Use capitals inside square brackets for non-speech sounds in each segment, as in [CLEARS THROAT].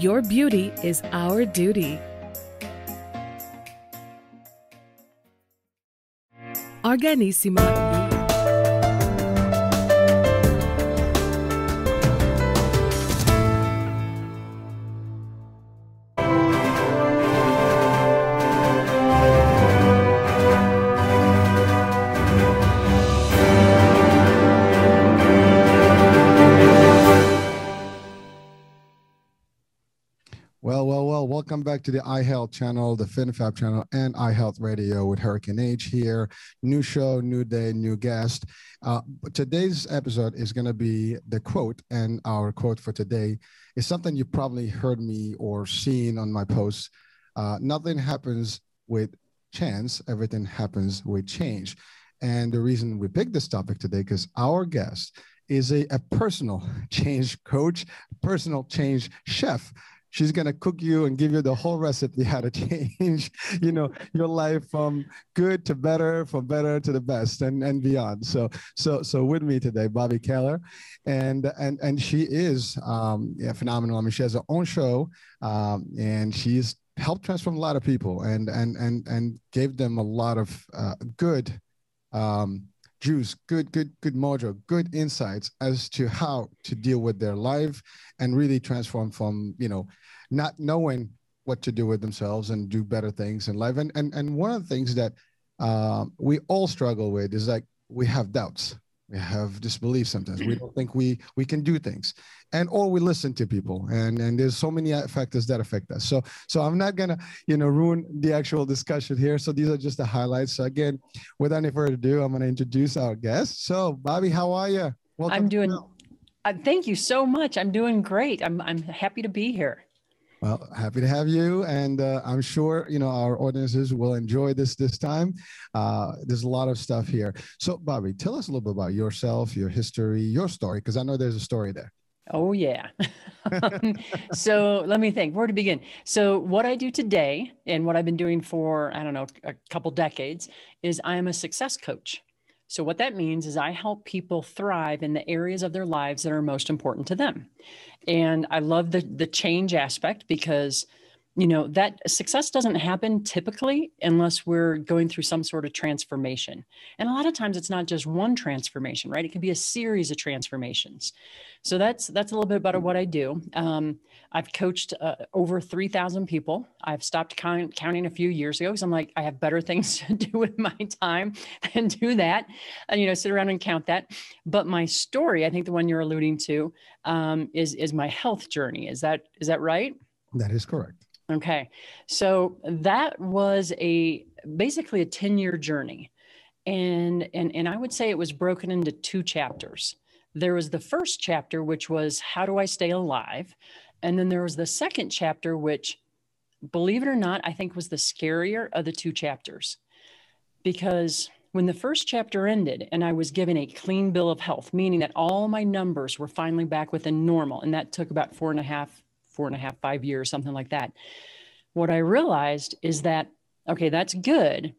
Your beauty is our duty. Organissima. To the iHealth channel, the FinFab channel, and iHealth Radio with Hurricane H here. New show, new day, new guest. Uh, today's episode is going to be the quote, and our quote for today is something you probably heard me or seen on my posts. Uh, nothing happens with chance, everything happens with change. And the reason we picked this topic today, because our guest is a, a personal [LAUGHS] change coach, personal change chef she's going to cook you and give you the whole recipe how to [LAUGHS] change you know your life from good to better from better to the best and and beyond. So so so with me today Bobbi Kahler and and and she is um yeah phenomenal. I mean she has her own show um and she's helped transform a lot of people and and and and gave them a lot of uh, good um juice, good, good, good mojo, good insights as to how to deal with their life and really transform from, you know, not knowing what to do with themselves and do better things in life. And and and one of the things that uh, we all struggle with is like we have doubts, we have disbelief sometimes. We don't think we we can do things, and or we listen to people, and and there's so many factors that affect us. So so I'm not gonna you know ruin the actual discussion here. So these are just the highlights. So again, without any further ado, I'm gonna introduce our guest. So Bobbi how are you? Welcome I'm doing. Uh, thank you so much. I'm doing great. I'm I'm happy to be here. Well, happy to have you, and uh, I'm sure you know our audiences will enjoy this this time. Uh, there's a lot of stuff here. So, Bobbi, tell us a little bit about yourself, your history, your story, because I know there's a story there. Oh yeah. [LAUGHS] so let me think where to begin. So what I do today and what I've been doing for I don't know a couple decades is I am a success coach. So, what that means is I help people thrive in the areas of their lives that are most important to them. And I love the, the change aspect because, you know, that success doesn't happen typically unless we're going through some sort of transformation. And a lot of times it's not just one transformation, right? It can be a series of transformations. So that's that's a little bit about what I do. Um, I've coached uh, over 3,000 people. I've stopped count, counting a few years ago because I'm like, I have better [LAUGHS] things to do with my time than do that, and you know, sit around and count that. But my story, I think the one you're alluding to, um, is is my health journey. Is that is that right? That is correct. Okay, so that was a basically a 10 year journey, and and and I would say it was broken into two chapters there was the first chapter, which was How Do I Stay Alive? And then there was the second chapter, which, believe it or not, I think was the scarier of the two chapters. Because when the first chapter ended and I was given a clean bill of health, meaning that all my numbers were finally back within normal, and that took about four and a half, four and a half, five years, something like that. What I realized is that, okay, that's good,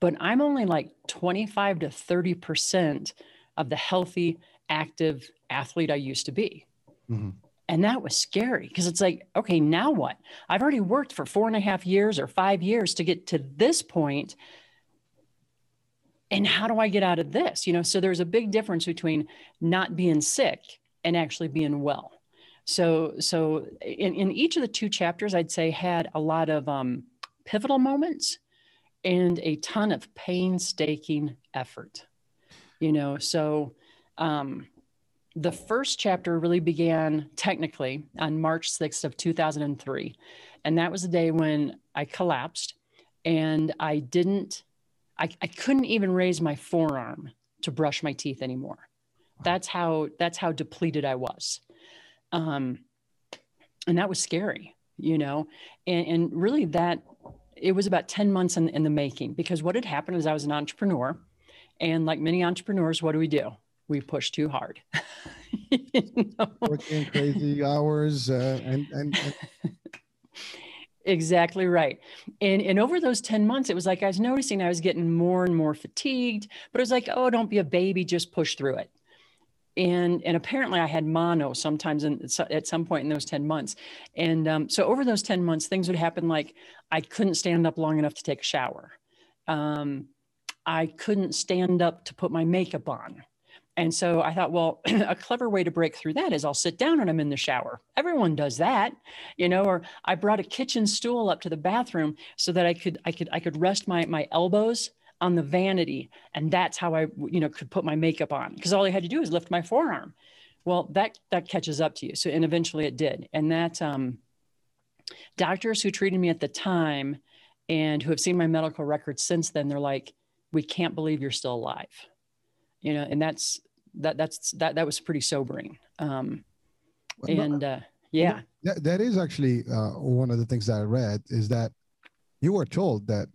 but I'm only like 25 to 30% of the healthy active athlete I used to be. Mm-hmm. And that was scary because it's like, okay, now what? I've already worked for four and a half years or five years to get to this point, And how do I get out of this? You know, so there's a big difference between not being sick and actually being well. So, so in, in each of the two chapters, I'd say had a lot of um, pivotal moments and a ton of painstaking effort. You know, so um, the first chapter really began technically on March 6th of 2003. And that was the day when I collapsed and I didn't, I, I couldn't even raise my forearm to brush my teeth anymore. That's how, that's how depleted I was. Um, and that was scary, you know, and, and really that it was about 10 months in, in the making because what had happened is I was an entrepreneur. And like many entrepreneurs, what do we do? We push too hard. [LAUGHS] you know? Working crazy hours uh, and, and, and [LAUGHS] Exactly right. And and over those 10 months, it was like I was noticing I was getting more and more fatigued, but it was like, oh, don't be a baby, just push through it. And and apparently I had mono sometimes in, at some point in those 10 months. And um, so over those 10 months, things would happen like I couldn't stand up long enough to take a shower. Um, I couldn't stand up to put my makeup on. And so I thought, well, [CLEARS THROAT] a clever way to break through that is I'll sit down and I'm in the shower. Everyone does that, you know, or I brought a kitchen stool up to the bathroom so that I could I could I could rest my my elbows on the vanity and that's how I you know could put my makeup on because all I had to do is lift my forearm. Well, that that catches up to you. So and eventually it did. And that um doctors who treated me at the time and who have seen my medical records since then, they're like, we can't believe you're still alive you know, and that's that that's that that was pretty sobering. Um, and uh, yeah, that, that is actually uh, one of the things that I read is that you were told that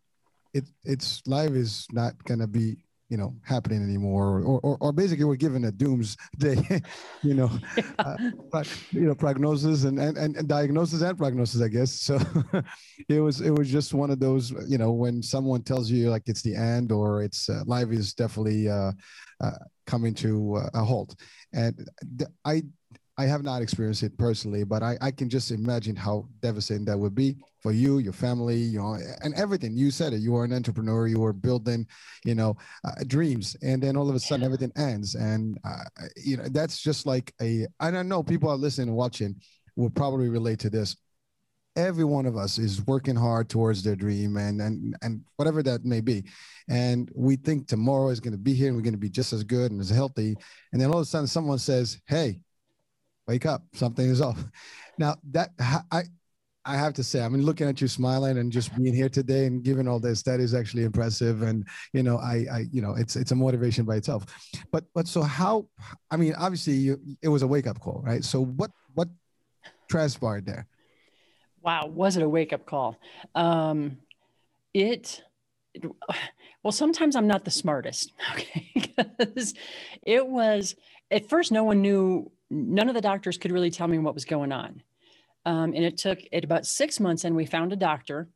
it it's life is not gonna be you know happening anymore or or, or basically we're given a doomsday [LAUGHS] you know [LAUGHS] uh, you know prognosis and, and and diagnosis and prognosis i guess. So [LAUGHS] it was it was just one of those you know when someone tells you like it's the end or it's uh, life is definitely uh, uh coming to uh, a halt. And i I have not experienced it personally, but I, I can just imagine how devastating that would be for you, your family, you know, and everything. You said it. You are an entrepreneur. You are building, you know, uh, dreams, and then all of a sudden everything ends. And uh, you know, that's just like a. I don't know. People are listening and watching will probably relate to this. Every one of us is working hard towards their dream, and and and whatever that may be, and we think tomorrow is going to be here, and we're going to be just as good and as healthy. And then all of a sudden, someone says, "Hey, wake up, something is off." [LAUGHS] Now that I I have to say, I mean, looking at you smiling and just being here today and giving all this, that is actually impressive. And you know, I, I, you know, it's it's a motivation by itself. But but so how? I mean, obviously, you, it was a wake up call, right? So what what transpired there? Wow, was it a wake up call? Um, it, it well, sometimes I'm not the smartest, [LAUGHS] okay, because it was at first no one knew. None of the doctors could really tell me what was going on um, and it took it about six months, and we found a doctor,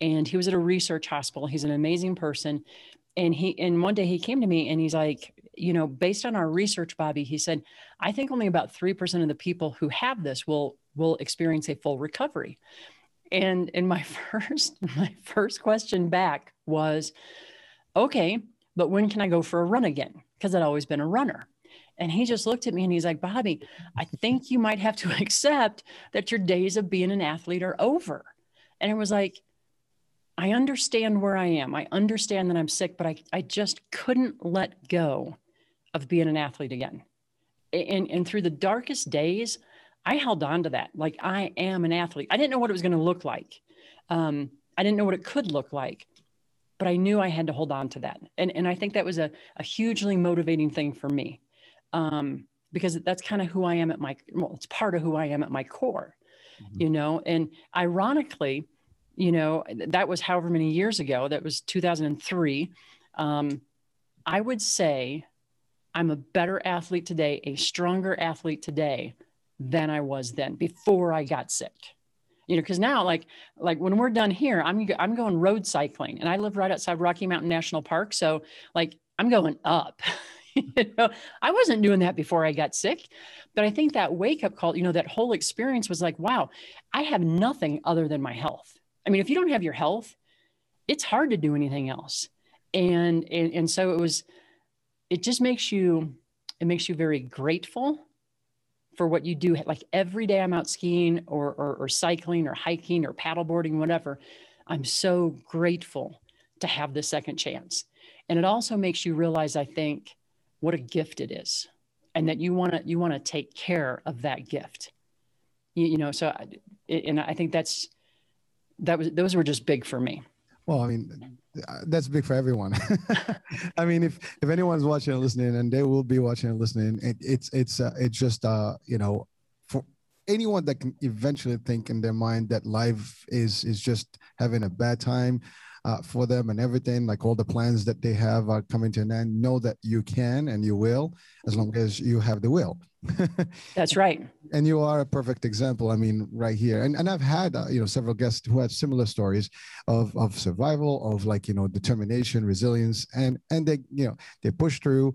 and he was at a research hospital. He's an amazing person, and he and one day he came to me and he's like, you know, based on our research, Bobbi, he said, I think only about three percent of the people who have this will will experience a full recovery. And and my [LAUGHS] first my first question back was, okay, but when can I go for a run again? Because I'd always been a runner. And he just looked at me and he's like, Bobbi, I think you might have to [LAUGHS] accept that your days of being an athlete are over. And it was like, I understand where I am. I understand that I'm sick, but I, I just couldn't let go of being an athlete again. And, and through the darkest days, I held on to that. Like, I am an athlete. I didn't know what it was going to look like. Um, I didn't know what it could look like, but I knew I had to hold on to that. And, and I think that was a, a hugely motivating thing for me um, because that's kind of who I am at my, well, it's part of who I am at my core, mm-hmm. you know? And ironically, you know, that was however many years ago, that was 2003. Um, I would say I'm a better athlete today, a stronger athlete today than I was then before I got sick. You know, because now, like, like when we're done here, I'm I'm going road cycling, and I live right outside Rocky Mountain National Park. So, like, I'm going up. [LAUGHS] [LAUGHS] you know, I wasn't doing that before I got sick. But I think that wake up call, you know, that whole experience was like, wow, I have nothing other than my health. I mean, if you don't have your health, it's hard to do anything else. And, and, and so it was, it just makes you, it makes you very grateful for what you do. Like every day I'm out skiing or, or, or cycling or hiking or paddleboarding, whatever. I'm so grateful to have this second chance. And it also makes you realize, I think, what a gift it is and that you want to you want to take care of that gift. You, you know so I, and i think that's that was those were just big for me. Well i mean that's big for everyone. [LAUGHS] I mean if if anyone's watching and listening and they will be watching and listening it, it's it's uh, it's just uh you know for anyone that can eventually think in their mind that life is is just having a bad time uh, for them and everything, like all the plans that they have are coming to an end, know that you can and you will, as long as you have the will. [LAUGHS] That's right. And you are a perfect example. I mean, right here. And and I've had uh, you know several guests who had similar stories of of survival, of like you know determination, resilience, and and they you know they push through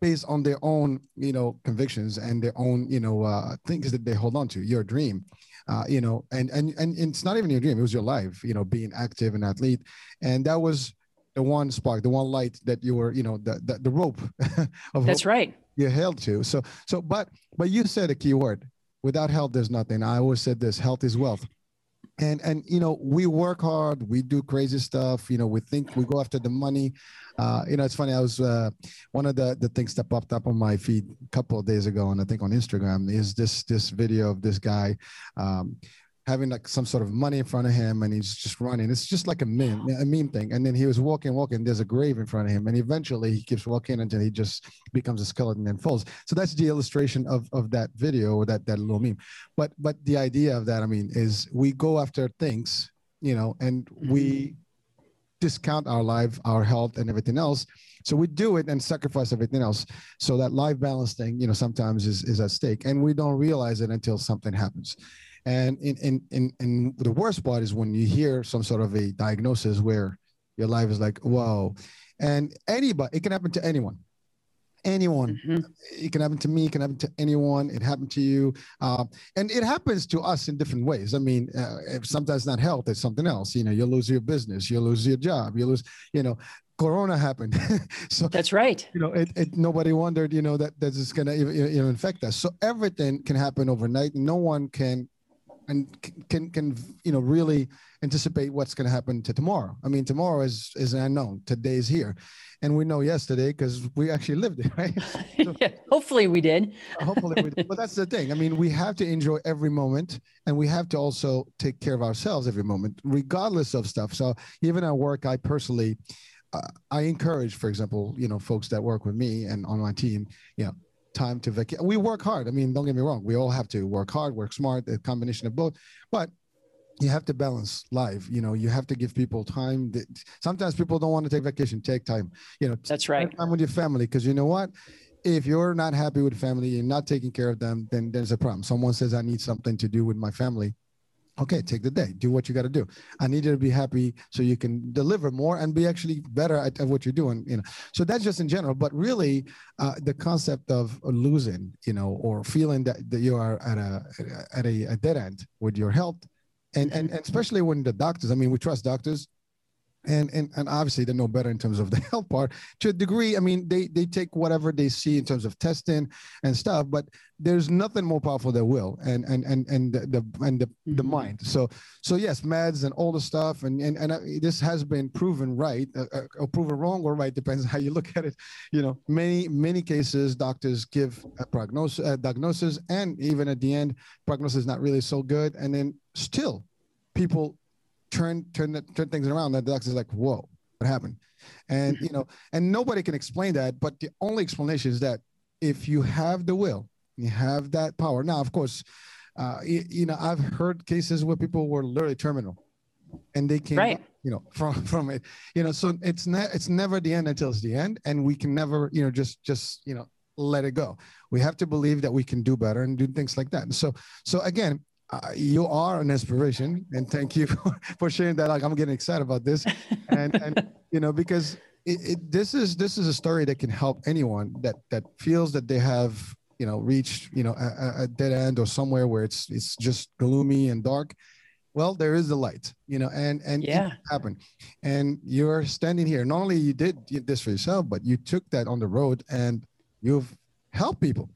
based on their own you know convictions and their own you know uh, things that they hold on to your dream uh, you know and, and and it's not even your dream it was your life you know being active and athlete. And that was the one spark the one light that you were you know the the, the rope [LAUGHS] of that's right. you held to. So so but but you said a key word without health there's nothing. I always said this health is wealth and and you know we work hard we do crazy stuff you know we think we go after the money. Uh, you know it's funny i was uh, one of the the things that popped up on my feed a couple of days ago and i think on instagram is this this video of this guy um, having like some sort of money in front of him and he's just running. It's just like a meme, a meme thing. And then he was walking, walking, there's a grave in front of him. And eventually he keeps walking until he just becomes a skeleton and falls. So that's the illustration of, of that video or that, that little meme. But but the idea of that, I mean, is we go after things, you know, and we mm-hmm. discount our life, our health, and everything else. So we do it and sacrifice everything else. So that life balance thing, you know, sometimes is, is at stake. And we don't realize it until something happens. And in, in, in, in the worst part is when you hear some sort of a diagnosis where your life is like, whoa. And anybody, it can happen to anyone. Anyone. Mm-hmm. It can happen to me, it can happen to anyone. It happened to you. Uh, and it happens to us in different ways. I mean, uh, if sometimes not health, it's something else. You know, you lose your business, you lose your job, you lose, you know, corona happened [LAUGHS] so that's right you know it, it nobody wondered you know that that is going to you know infect us so everything can happen overnight no one can and can can you know really anticipate what's going to happen to tomorrow. I mean, tomorrow is is an unknown. Today's here, and we know yesterday because we actually lived it, [LAUGHS] right? So, [LAUGHS] yeah, hopefully we did. hopefully we did. But that's the thing. I mean, we have to enjoy every moment, and we have to also take care of ourselves every moment, regardless of stuff. So even at work, I personally. Uh, I encourage, for example, you know, folks that work with me and on my team, you know, time to vacation. We work hard. I mean, don't get me wrong. We all have to work hard, work smart, a combination of both. But you have to balance life. You know, you have to give people time. Sometimes people don't want to take vacation. Take time. You know, that's right. Time with your family because you know what? If you're not happy with family and not taking care of them, then there's a problem. Someone says, "I need something to do with my family." Okay take the day. Do what you got to do. I need you to be happy so you can deliver more and be actually better at, at what you're doing you know. So that's just in general. But really uh, the concept of losing you know or feeling that, that you are at a at a, a dead end with your health. And, and and especially when the doctors i mean we trust doctors and and and obviously they know better in terms of the [LAUGHS] health part. To a degree i mean they they take whatever they see in terms of testing and stuff but there's nothing more powerful than will and and and and the, the and the, mm-hmm. the mind. So so yes meds and all the stuff and and, and uh, this has been proven right uh, uh, or proven wrong or right depends on how you [LAUGHS] look at it. You know many many cases doctors give a prognosis a diagnosis and even at the end prognosis is not really so good. And then still people turn turn turn things around. That the doctor's like, whoa, what happened? And you know, and nobody can explain that. But the only explanation is that if you have the will, you have that power. Now, of course, uh, you, you know, I've heard cases where people were literally terminal, and they came, right. you know, from [LAUGHS] from it. You know, so it's not it's never the end until it's the end, and we can never, you know, just just you know let it go. We have to believe that we can do better and do things like that. And so, so again, uh, you are an inspiration and thank you [LAUGHS] for, for sharing that. Like i'm getting excited about this. And and [LAUGHS] you know because it, it, this is this is a story that can help anyone that that feels that they have you know reached you know a, a dead end or somewhere where it's it's just gloomy and dark. Well there is the light you know and and yeah. it happen and you're standing here. Not only you did this for yourself but you took that on the road and you've helped people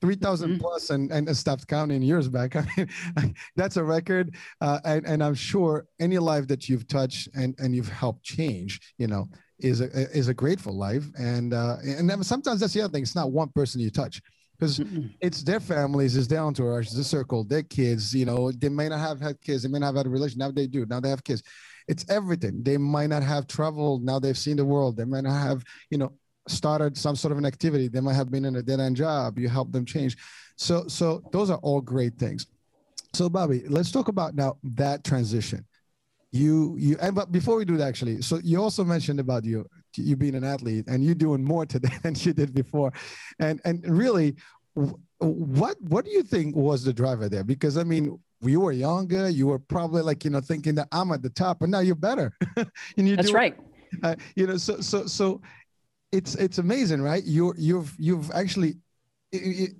3,000 mm-hmm. plus and, and stopped counting years back. [LAUGHS] I mean, that's a record. Uh, and, and I'm sure any life that you've touched and, and you've helped change, you know, is a, is a grateful life. And, uh, and sometimes that's the other thing. It's not one person you touch because it's their families, it's their entourage, it's the circle, their kids, you know, they may not have had kids. They may not have had a relation. Now they do. Now they have kids. It's everything. They might not have traveled. Now they've seen the world. They might not have, you know, started some sort of an activity. They might have been in a dead end job. You help them change. So, so those are all great things. So, Bobbi, let's talk about now that transition. You, you, and but before we do that, actually, so you also mentioned about you, you being an athlete, and you doing more [LAUGHS] today than you did before, and and really, what what do you think was the driver there? Because I mean, you were younger, you were probably like you know thinking that I'm at the top, but now you're better. [LAUGHS] and you That's do, right. Uh, you know, so so so it's it's amazing, right? You you've you've actually it,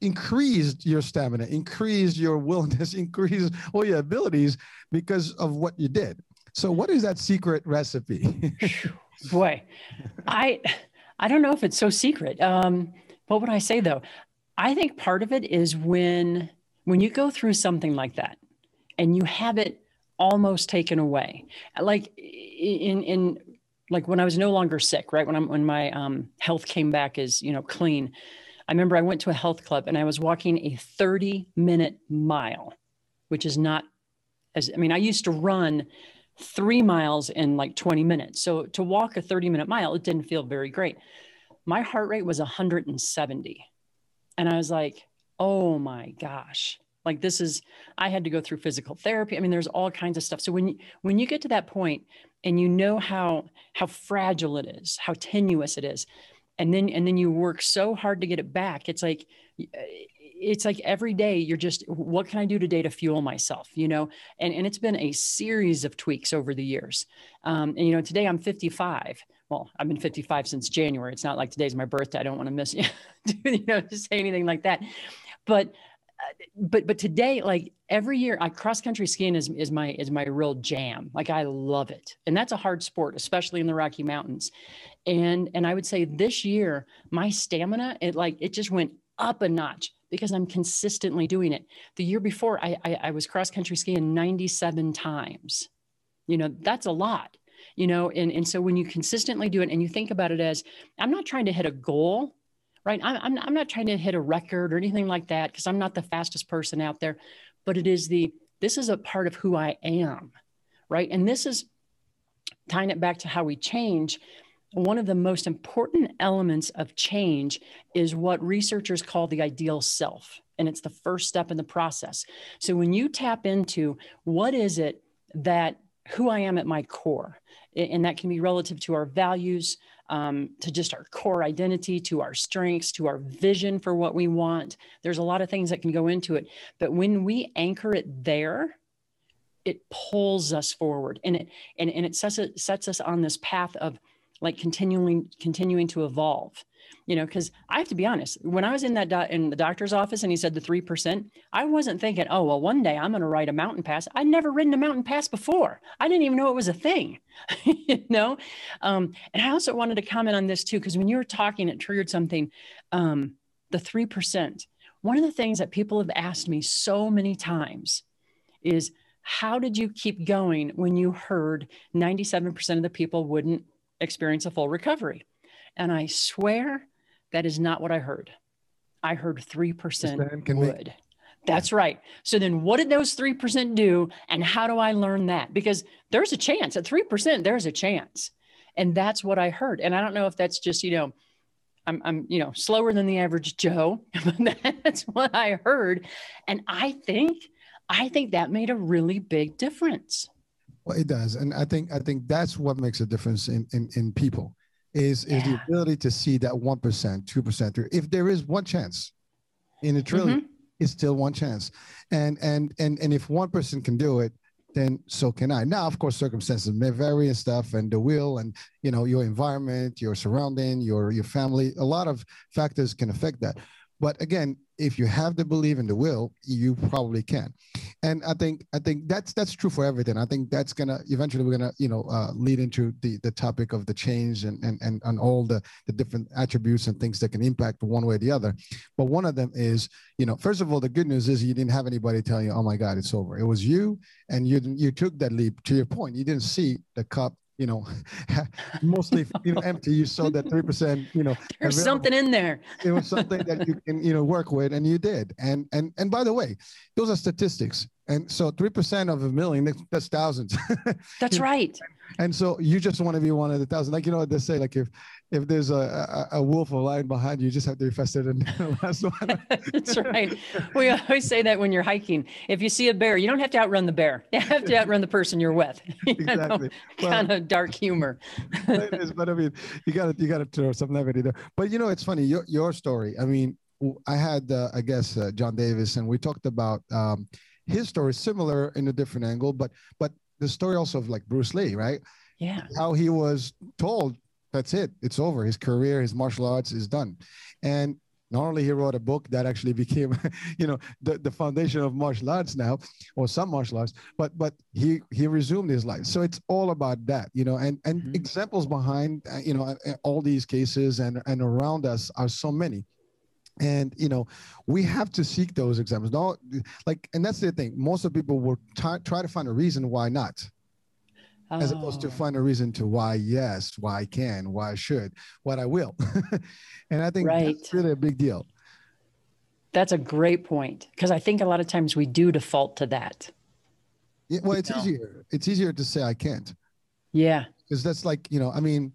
increased your stamina, increased your willingness, [LAUGHS] increased all your abilities because of what you did. So, what is that secret recipe? [LAUGHS] Boy, I I don't know if it's so secret. Um, what would I say though? I think part of it is when when you go through something like that and you have it almost taken away, like in in like when I was no longer sick, right? When I'm when my um, health came back as you know clean, I remember I went to a health club and I was walking a 30 minute mile, which is not as I mean I used to run three miles in like 20 minutes. So to walk a 30 minute mile, it didn't feel very great. My heart rate was 170, and I was like, oh my gosh like this is i had to go through physical therapy. I mean there's all kinds of stuff. So when you when you get to that point and you know how how fragile it is how tenuous it is and then and then you work so hard to get it back it's like it's like every day you're just what can i do today to fuel myself you know? And and it's been a series of tweaks over the years. Um, and you know today i'm 55 well i've been 55 since january. It's not like today's my birthday. I don't want to miss [LAUGHS] you know to say anything like that. But but but today like every year i cross country skiing is, is my is my real jam. Like i love it. And that's a hard sport especially in the rocky mountains. And and i would say this year my stamina it like it just went up a notch because i'm consistently doing it. The year before i i, I was cross country skiing 97 times. You know that's a lot you know and and so when you consistently do it and you think about it as i'm not trying to hit a goal right? I'm, I'm not trying to hit a record or anything like that because I'm not the fastest person out there, but it is the, this is a part of who I am, right? And this is tying it back to how we change. One of the most important elements of change is what researchers call the ideal self. And it's the first step in the process. So when you tap into what is it that who I am at my core, and that can be relative to our values, um, to just our core identity, to our strengths, to our vision for what we want. There's a lot of things that can go into it. But when we anchor it there, it pulls us forward and it and, and it sets it sets us on this path of like continuing continuing to evolve you know because i have to be honest when i was in that do- in the doctor's office and he said the 3% i wasn't thinking oh well one day i'm going to ride a mountain pass. I'd never ridden a mountain pass before. I didn't even know it was a thing [LAUGHS] you know? Um, and i also wanted to comment on this too because when you were talking it triggered something um, the 3% one of the things that people have asked me so many times is how did you keep going when you heard 97% of the people wouldn't experience a full recovery and I swear that is not what I heard. I heard 3% would. That's right. So then what did those 3% do? And how do I learn that? Because there's a chance at 3%, there's a chance. And that's what I heard. And I don't know if that's just, you know, I'm, I'm you know, slower than the average Joe, [LAUGHS] but that's what I heard. And I think, I think that made a really big difference. Well, it does. And I think, I think that's what makes a difference in, in, in people is is the ability to see that one percent, two percent, if there is one chance in a 1000000000000 mm-hmm. it's still one chance, and and and and if one person can do it, then so can I. Now, of course, circumstances may vary and stuff, and the will, and you know, your environment, your surrounding, your your family, a lot of factors can affect that. But again, if you have the belief and the will, you probably can. And I think I think that's that's true for everything. I think that's gonna eventually we're gonna you know uh, lead into the the topic of the change and and and, and all the the different attributes and things that can impact one way or the other. But one of them is you know first of all the good news is you didn't have anybody tell you oh my God it's over. It was you and you you took that leap. To your point, you didn't see the cup you know, [LAUGHS] mostly you know, empty. You saw that three percent. You know, [LAUGHS] there's available. something in there. it was something that you can you know work with, and you did. And and and by the way, those are statistics. And so 3% of a million, that's thousands. [LAUGHS] That's right. And so you just want to be one of the thousand. Like, you know what they say, like if if there's a, a, a wolf or lion behind you, you just have to be faster than [LAUGHS] the last one. [LAUGHS] That's right. We always say that when you're hiking. If you see a bear, you don't have to outrun the bear. [LAUGHS] You have to outrun the person you're with. You exactly. Well, kind of dark humor. it is, but I mean, you got to you got to throw some levity there. But you know, it's funny your your story. I mean, I had uh, I guess uh, John Davis, and we talked about um, his story, similar in a different angle, but but the story also of like Bruce Lee, right? Yeah. How he was told that's it, it's over. His career, his martial arts is done, and not only he wrote a book that actually [LAUGHS] became you know the, the foundation of martial arts now or some martial arts but but he he resumed his life so it's all about that you know and and mm-hmm. examples behind uh, you know uh, all these cases and and around us are so many and you know we have to seek those examples no like and that's the thing most of people will t- try to find a reason why not oh. as opposed to oh. find a reason to why yes why i can why i should what i will [LAUGHS] and i think right. that's really a big deal that's a great point because i think a lot of times we do default to that yeah, well it's know? easier it's easier to say i can't yeah because that's like you know i mean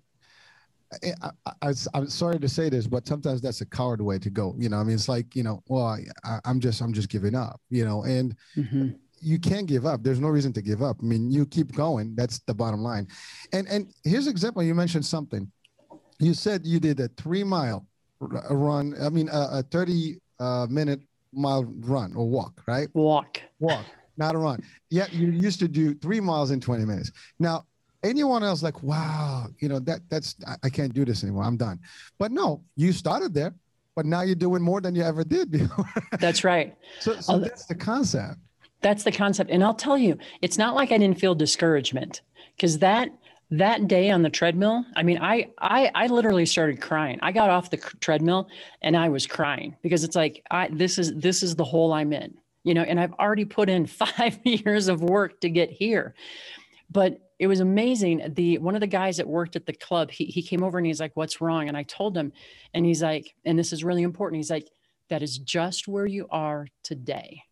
I, I, am sorry to say this, but sometimes that's a coward way to go. You know, I mean, it's like you know, well, I, am just I'm just giving up. You know, and mm-hmm. you can't give up. There's no reason to give up. I mean, you keep going. That's the bottom line. And and here's an example. You mentioned something. You said you did a three mile run. I mean, a, a 30 uh, minute mile run or walk, right? Walk. Walk, not a run. Yeah, you used to do three miles in 20 minutes. Now anyone else like wow you know that that's i can't do this anymore. I'm done. But no you started there but now you're doing more than you ever did [LAUGHS] before. That's right. So, so that's the concept. That's the concept. And i'll tell you it's not like i didn't feel discouragement because that that day on the treadmill i mean I, I i literally started crying. I got off the treadmill and i was crying because it's like i this is this is the hole i'm in you know and i've already put in [LAUGHS] five [LAUGHS] years of work to get here. But it was amazing. The one of the guys that worked at the club, he he came over and he's like, "What's wrong?" And I told him, and he's like, and this is really important. He's like, "That is just where you are today.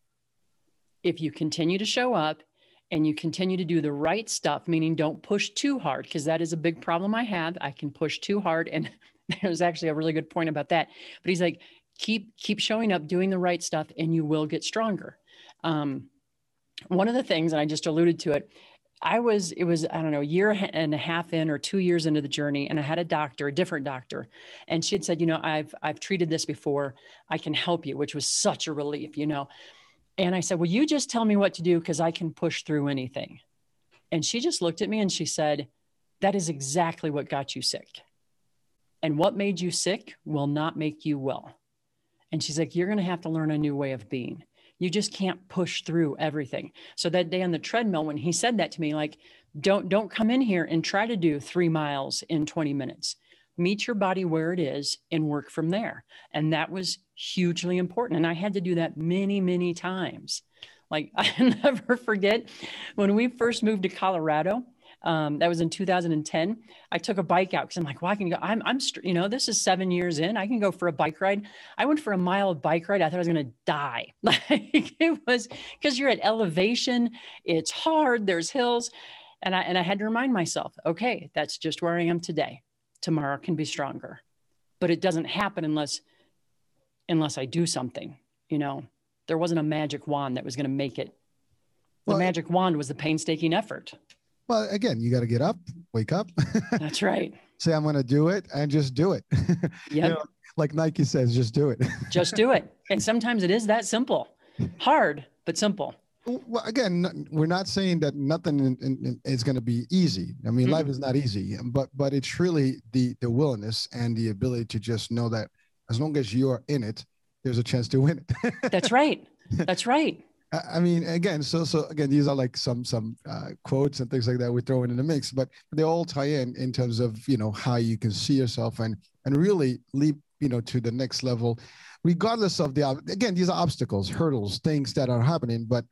If you continue to show up and you continue to do the right stuff, meaning don't push too hard, because that is a big problem I have. I can push too hard, and [LAUGHS] there's actually a really good point about that. But he's like, keep keep showing up, doing the right stuff, and you will get stronger." Um, one of the things, and I just alluded to it, I was, it was, I don't know, a year and a half in or two years into the journey. And I had a doctor, a different doctor. And she had said, you know, I've, I've treated this before. I can help you, which was such a relief, you know? And I said, well, you just tell me what to do because I can push through anything. And she just looked at me and she said, that is exactly what got you sick. And what made you sick will not make you well. And she's like, you're going to have to learn a new way of being you just can't push through everything. So that day on the treadmill when he said that to me like don't don't come in here and try to do three miles in 20 minutes. Meet your body where it is and work from there. And that was hugely important. And i had to do that many many times. Like [LAUGHS] i never forget when we first moved to colorado um, that was in 2010. I took a bike out because I'm like, well, I can go. I'm, I'm, you know, this is seven years in. I can go for a bike ride. I went for a mile of bike ride. I thought I was going to die. [LAUGHS] Like it was because you're at elevation. It's hard. There's hills, and I and I had to remind myself, okay, that's just where I am today. Tomorrow can be stronger, but it doesn't happen unless unless I do something. You know, there wasn't a magic wand that was going to make it. The well, magic wand was the painstaking effort. Well, again, you got to get up, wake up. That's right. [LAUGHS] Say, I'm going to do it and just do it. Yeah. [LAUGHS] you know, like Nike says, just do it. [LAUGHS] just do it. And sometimes it is that simple. Hard, but simple. Well, again, we're not saying that nothing in, in, is going to be easy. I mean, mm-hmm. life is not easy, but but it's really the the willingness and the ability to just know that as long as you are in it, there's a chance to win it. That's right. That's right. I mean, again, so so again, these are like some some uh, quotes and things like that we throw throwing in the mix, but they all tie in in terms of you know how you can see yourself and and really leap you know to the next level, regardless of the again these are obstacles, hurdles, things that are happening, but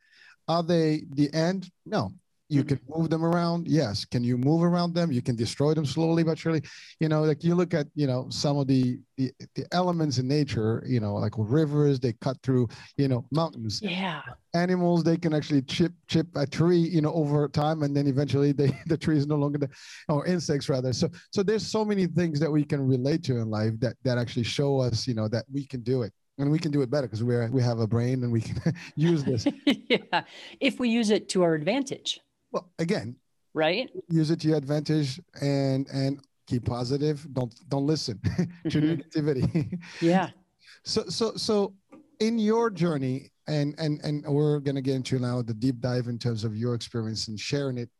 are they the end? No, you mm-hmm. can move them around yes. Can you move around them? You can destroy them slowly but surely. You know like you look at you know some of the the, the elements in nature you know like rivers they cut through you know mountains. Yeah. Animals they can actually chip chip a tree you know over time and then eventually they [LAUGHS] the tree is no longer the or insects rather. So so there's so many things that we can relate to in life that that actually show us you know that we can do it. And we can do it better because we're we have a brain and we can [LAUGHS] use this. [LAUGHS] Yeah. If we use it to our advantage well, again, right? Use it to your advantage and and keep positive. Don't don't listen [LAUGHS] to mm-hmm. negativity. yeah. [LAUGHS] So so so in your journey, and and and we're gonna get into now the deep dive in terms of your experience and sharing it,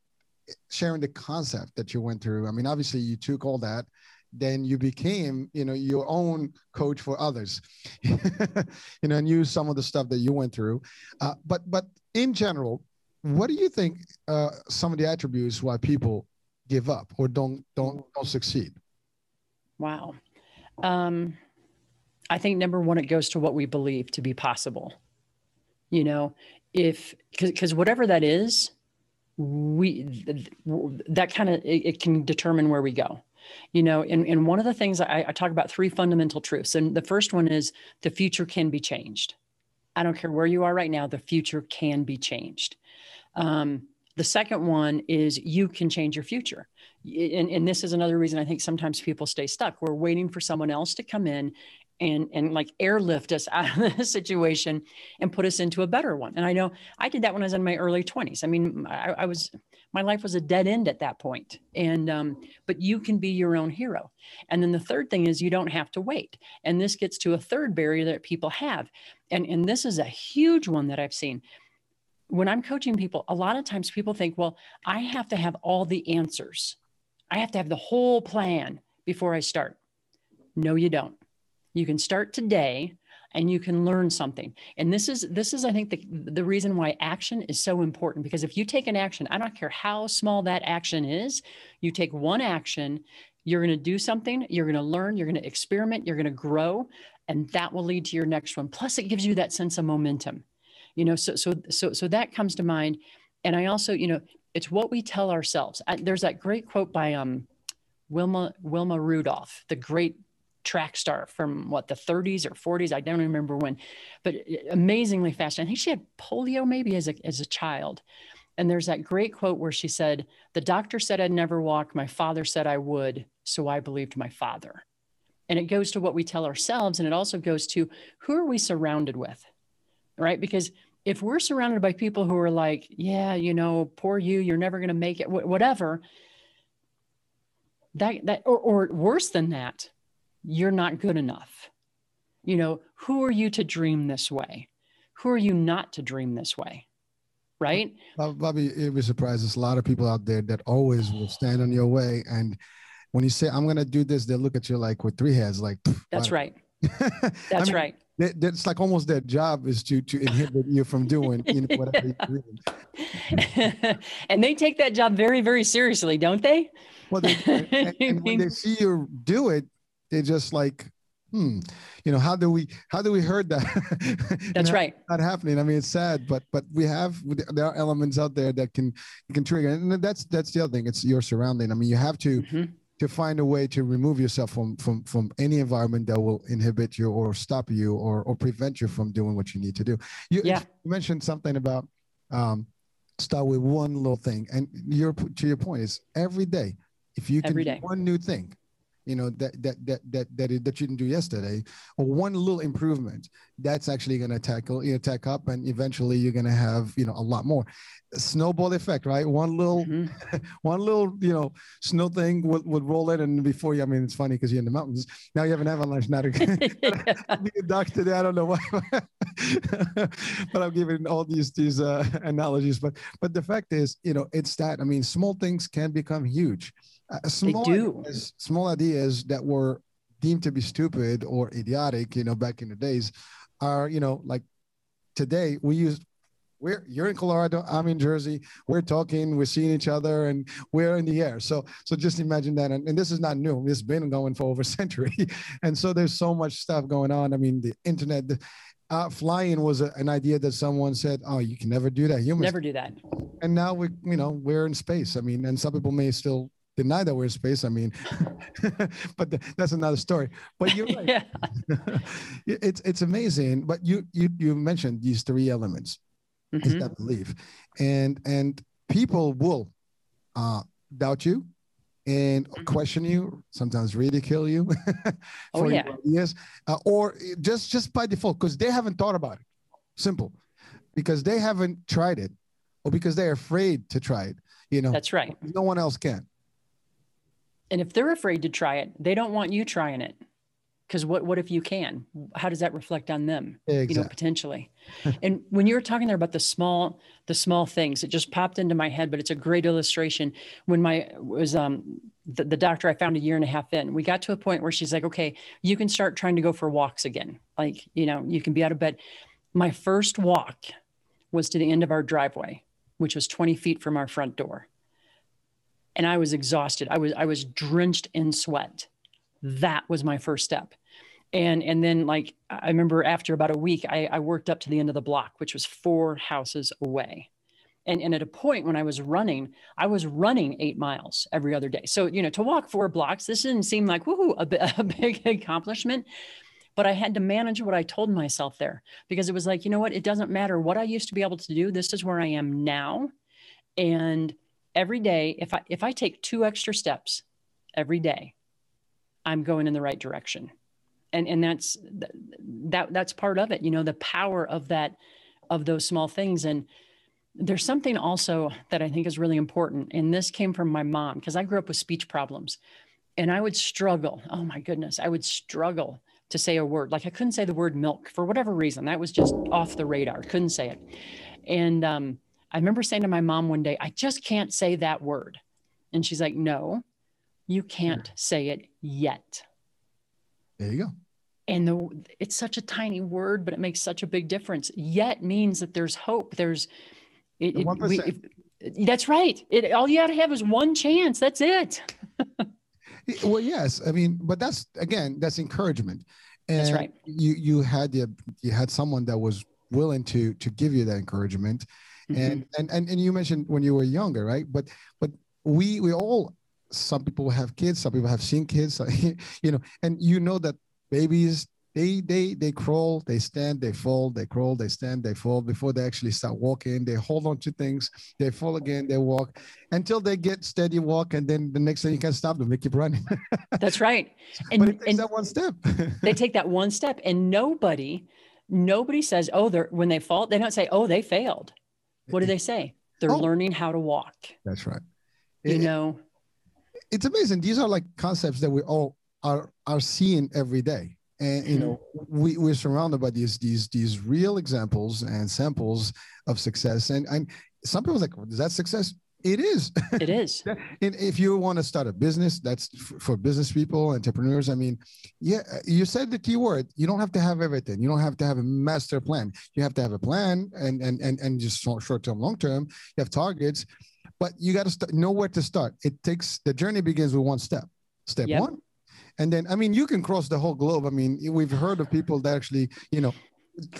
sharing the concept that you went through. I mean, obviously you took all that then you became you know your own coach for others [LAUGHS] you know and use some of the stuff that you went through uh, but but in general what do you think uh, some of the attributes why people give up or don't don't don't succeed? Wow. Um, I think number one, it goes to what we believe to be possible. You know, if because whatever that is, we that kind of it, it, can determine where we go. You know, and, and one of the things I, I talk about three fundamental truths, and the first one is the future can be changed. I don't care where you are right now, the future can be changed. Um, the second one is you can change your future. And, and this is another reason I think sometimes people stay stuck. We're waiting for someone else to come in and and like airlift us [LAUGHS] out of this situation and put us into a better one. And I know I did that when I was in my early 20s. I mean, I, I was my life was a dead end at that point. And um, but you can be your own hero. And then the third thing is you don't have to wait. And this gets to a third barrier that people have. And and this is a huge one that I've seen when I'm coaching people, a lot of times people think, well, I have to have all the answers. I have to have the whole plan before I start. No, you don't. You can start today and you can learn something. And this is this is I think the the reason why action is so important because if you take an action, I don't care how small that action is, you take one action, you're going to do something, you're going to learn, you're going to experiment, you're going to grow, and that will lead to your next one. Plus it gives you that sense of momentum you know so so so so that comes to mind. And i also you know it's what we tell ourselves. There's that great quote by um wilma wilma rudolph the great track star from what the 30s or 40s i don't remember when but amazingly fast. I think she had polio maybe as a as a child. And there's that great quote where she said the doctor said i'd never walk. My father said i would. So i believed my father and it goes to what we tell ourselves and it also goes to who are we surrounded with right because if we're surrounded by people who are like, yeah, you know, poor you, you're never going to make it, whatever, that, that, or, or worse than that, you're not good enough. You know, who are you to dream this way? Who are you not to dream this way? Right? Bobbi, it would surprise us. A lot of people out there that always will stand on your way. And when you say, I'm to do this, they look at you like with three heads, like, that's right. [LAUGHS] That's I mean, right that's like almost their job is to to inhibit you from doing you know, whatever you're doing. [LAUGHS] and they take that job very very seriously, don't they? Well, they, [LAUGHS] and, and when they see you do it, they're just like, hmm, you know, how do we how do we heard that? That's you know, right. Not happening. I mean, it's sad, but but we have there are elements out there that can can trigger, and that's that's the other thing. It's your surrounding. I mean, you have to. Mm-hmm to find a way to remove yourself from from from any environment that will inhibit you or stop you or or prevent you from doing what you need to do. You, yeah. you mentioned something about um, start with one little thing, and your to your point is every day. If you can do one new thing, you know that that that that that, that you didn't do yesterday. Or one little improvement that's actually going to tackle you know tack up and eventually you're going to have you know a lot more. Snowball effect right? One little mm-hmm. [LAUGHS] one little you know snow thing would, would roll in and before you i mean it's funny because you're in the mountains. Now you have an avalanche not a, [LAUGHS] be a doctor today i don't know why [LAUGHS] but i'm giving all these these uh, analogies. But but the fact is you know it's that i mean small things can become huge uh, small they do. Ideas, small ideas that were deemed to be stupid or idiotic, you know, back in the days, are you know like today we use. We're you're in Colorado, I'm in Jersey. We're talking, we're seeing each other, and we're in the air. So so just imagine that. And, and this is not new. It's been going for over [LAUGHS] a century, and so there's so much stuff going on. I mean, the internet. The, uh, flying was a, an idea that someone said, "Oh, you can never do that. Humans Never do that. and now we you know we're in space i mean and some people may still deny that we're in space i mean [LAUGHS] but th- that's another story but you're [LAUGHS] right Yeah. [LAUGHS] it's it's amazing but you you you mentioned these three elements is Mhm. that belief and and people will uh doubt you and Mhm. question you sometimes ridicule you Oh, yeah. your ideas uh, or just just by default because they haven't thought about it simple because they haven't tried it or because they're afraid to try it you know That's right. no one else can And if they're afraid to try it, they don't want you trying it. Because what, what if you can? How does that reflect on them? You know, exactly potentially. [LAUGHS] and when you were talking there about the small, the small things, it just popped into my head, but it's a great illustration. When my was um the, the doctor I found a year and a half in, we got to a point where she's like, okay, you can start trying to go for walks again. Like, you know, you can be out of bed. My first walk was to the end of our driveway, which was 20 feet from our front door. And I was exhausted. I was I was drenched in sweat. That was my first step. And and then like I remember after about a week, I, I worked up to the end of the block, which was four houses away. And, and at a point when I was running, I was running eight miles every other day. So, you know, to walk four blocks, this didn't seem like woohoo, a, [LAUGHS] a big accomplishment. But I had to manage what I told myself there because it was like, you know what? It doesn't matter what I used to be able to do. This is where I am now. And every day, if I if I take two extra steps every day, I'm going in the right direction. And and that's that that's part of it, you know, the power of that of those small things. And there's something also that I think is really important. And this came from my mom because I grew up with speech problems. And I would struggle. Oh my goodness, I would struggle to say a word. Like I couldn't say the word milk for whatever reason. That was just off the radar. Couldn't say it. And um, I remember saying to my mom one day, I just can't say that word. And she's like, No, you can't say it yet. there you go And the, it's such a tiny word, but it makes such a big difference. Yet means that there's hope. There's, it, The it- we- 1%. if- that's right. It, all you got to have is one chance. That's it. [LAUGHS] well yes i mean but that's again that's encouragement and That's right. you you had the you had someone that was willing to to give you that encouragement. And mm-hmm. and and, and you mentioned when you were younger right? But but we we all some people have kids some people have seen kids [LAUGHS] you know and you know that babies they they they crawl they stand they fall they crawl they stand they fall before they actually start walking. They hold on to things they fall again they walk until they get steady walk and then the next thing you can stop them they keep running. [LAUGHS] That's right. but it And, takes and that one step. [LAUGHS] they take that one step and nobody, nobody says, oh, they're, when they fall, they don't say, oh, they failed. What do they say? They're Oh. learning how to walk, that's right you It- know? it's amazing. These are like concepts that we all are are seeing every day, and you know we we're surrounded by these these these real examples and samples of success. And and some people are like, is that success? It is. It is. [LAUGHS] and if you want to start a business, that's for business people, entrepreneurs. I mean, yeah, you said the key word. You don't have to have everything. You don't have to have a master plan. You have to have a plan and and and and just short term, long term. You have targets, but you got to start know where to start. It takes the journey begins with one step. Step Yep. one. And then, I mean, you can cross the whole globe. I mean, we've heard of people that actually, you know,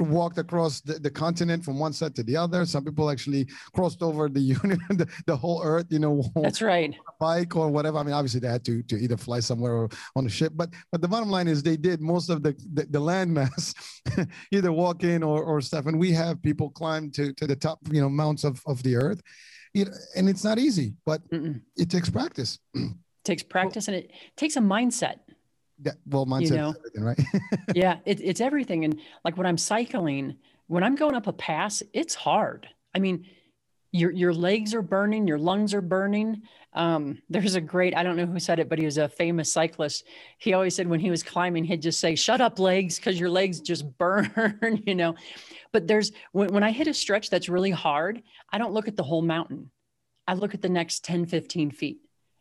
walked across the, the continent from one side to the other. Some people actually crossed over the [LAUGHS] union, the, the whole earth, you know, [LAUGHS] That's right. bike or whatever. I mean, obviously they had to to either fly somewhere or on a ship, but but the bottom line is they did most of the the, the land mass, [LAUGHS] either walk in or or stuff. And we have people climb to to the top, you know, mounts of of the earth. Know, and it's not easy, but Mm-mm. it takes practice. [CLEARS THROAT] takes practice and it takes a mindset. Yeah, well, mindset know. everything, right? [LAUGHS] yeah, it, it's everything. And like when I'm cycling, when I'm going up a pass, it's hard. I mean, your your legs are burning, your lungs are burning. Um, there's a great, I don't know who said it, but he was a famous cyclist. He always said when he was climbing, he'd just say, "Shut up, legs," because your legs just [LAUGHS] burn, you know. But there's when, when I hit a stretch that's really hard, I don't look at the whole mountain. I look at the next 10, 15 feet.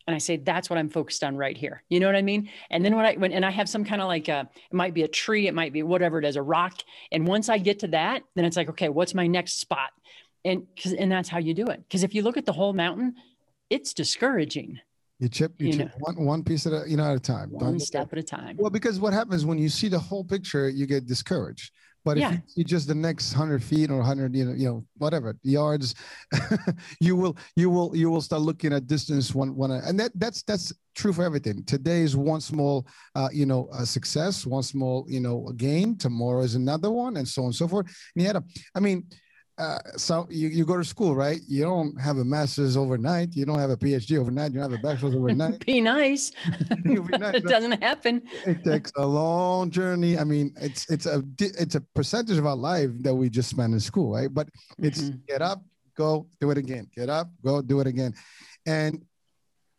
And I say, that's what I'm focused on right here. You know what I mean? And then when I when and I have some kind of like a it might be a tree, it might be whatever it is, a rock. And once I get to that, then it's like, okay, what's my next spot? And because and that's how you do it. Because if you look at the whole mountain, it's discouraging. you chip, you, You chip know. one one piece at a you know at a time. Don't One step at- at a time. Well, because what happens when you see the whole picture, you get discouraged. But Yeah. if you see just the next hundred feet or hundred, you know, you know, whatever yards, [LAUGHS] you will, you will, you will start looking at distance one, one, and that that's that's true for everything. Today is one small, uh, you know, uh, success, one small, you know, gain. Tomorrow is another one, and so on and so forth. And had a, I mean, uh, so you, you go to school, right? You don't have a master's overnight. You don't have a PhD overnight. You don't have a bachelor's [LAUGHS] overnight. Be nice. [LAUGHS] Be nice, [LAUGHS] it doesn't happen. it takes a long journey. I mean, it's it's a it's a percentage of our life that we just spend in school, right? But it's Mhm. get up, go, do it again. Get up, go, do it again, and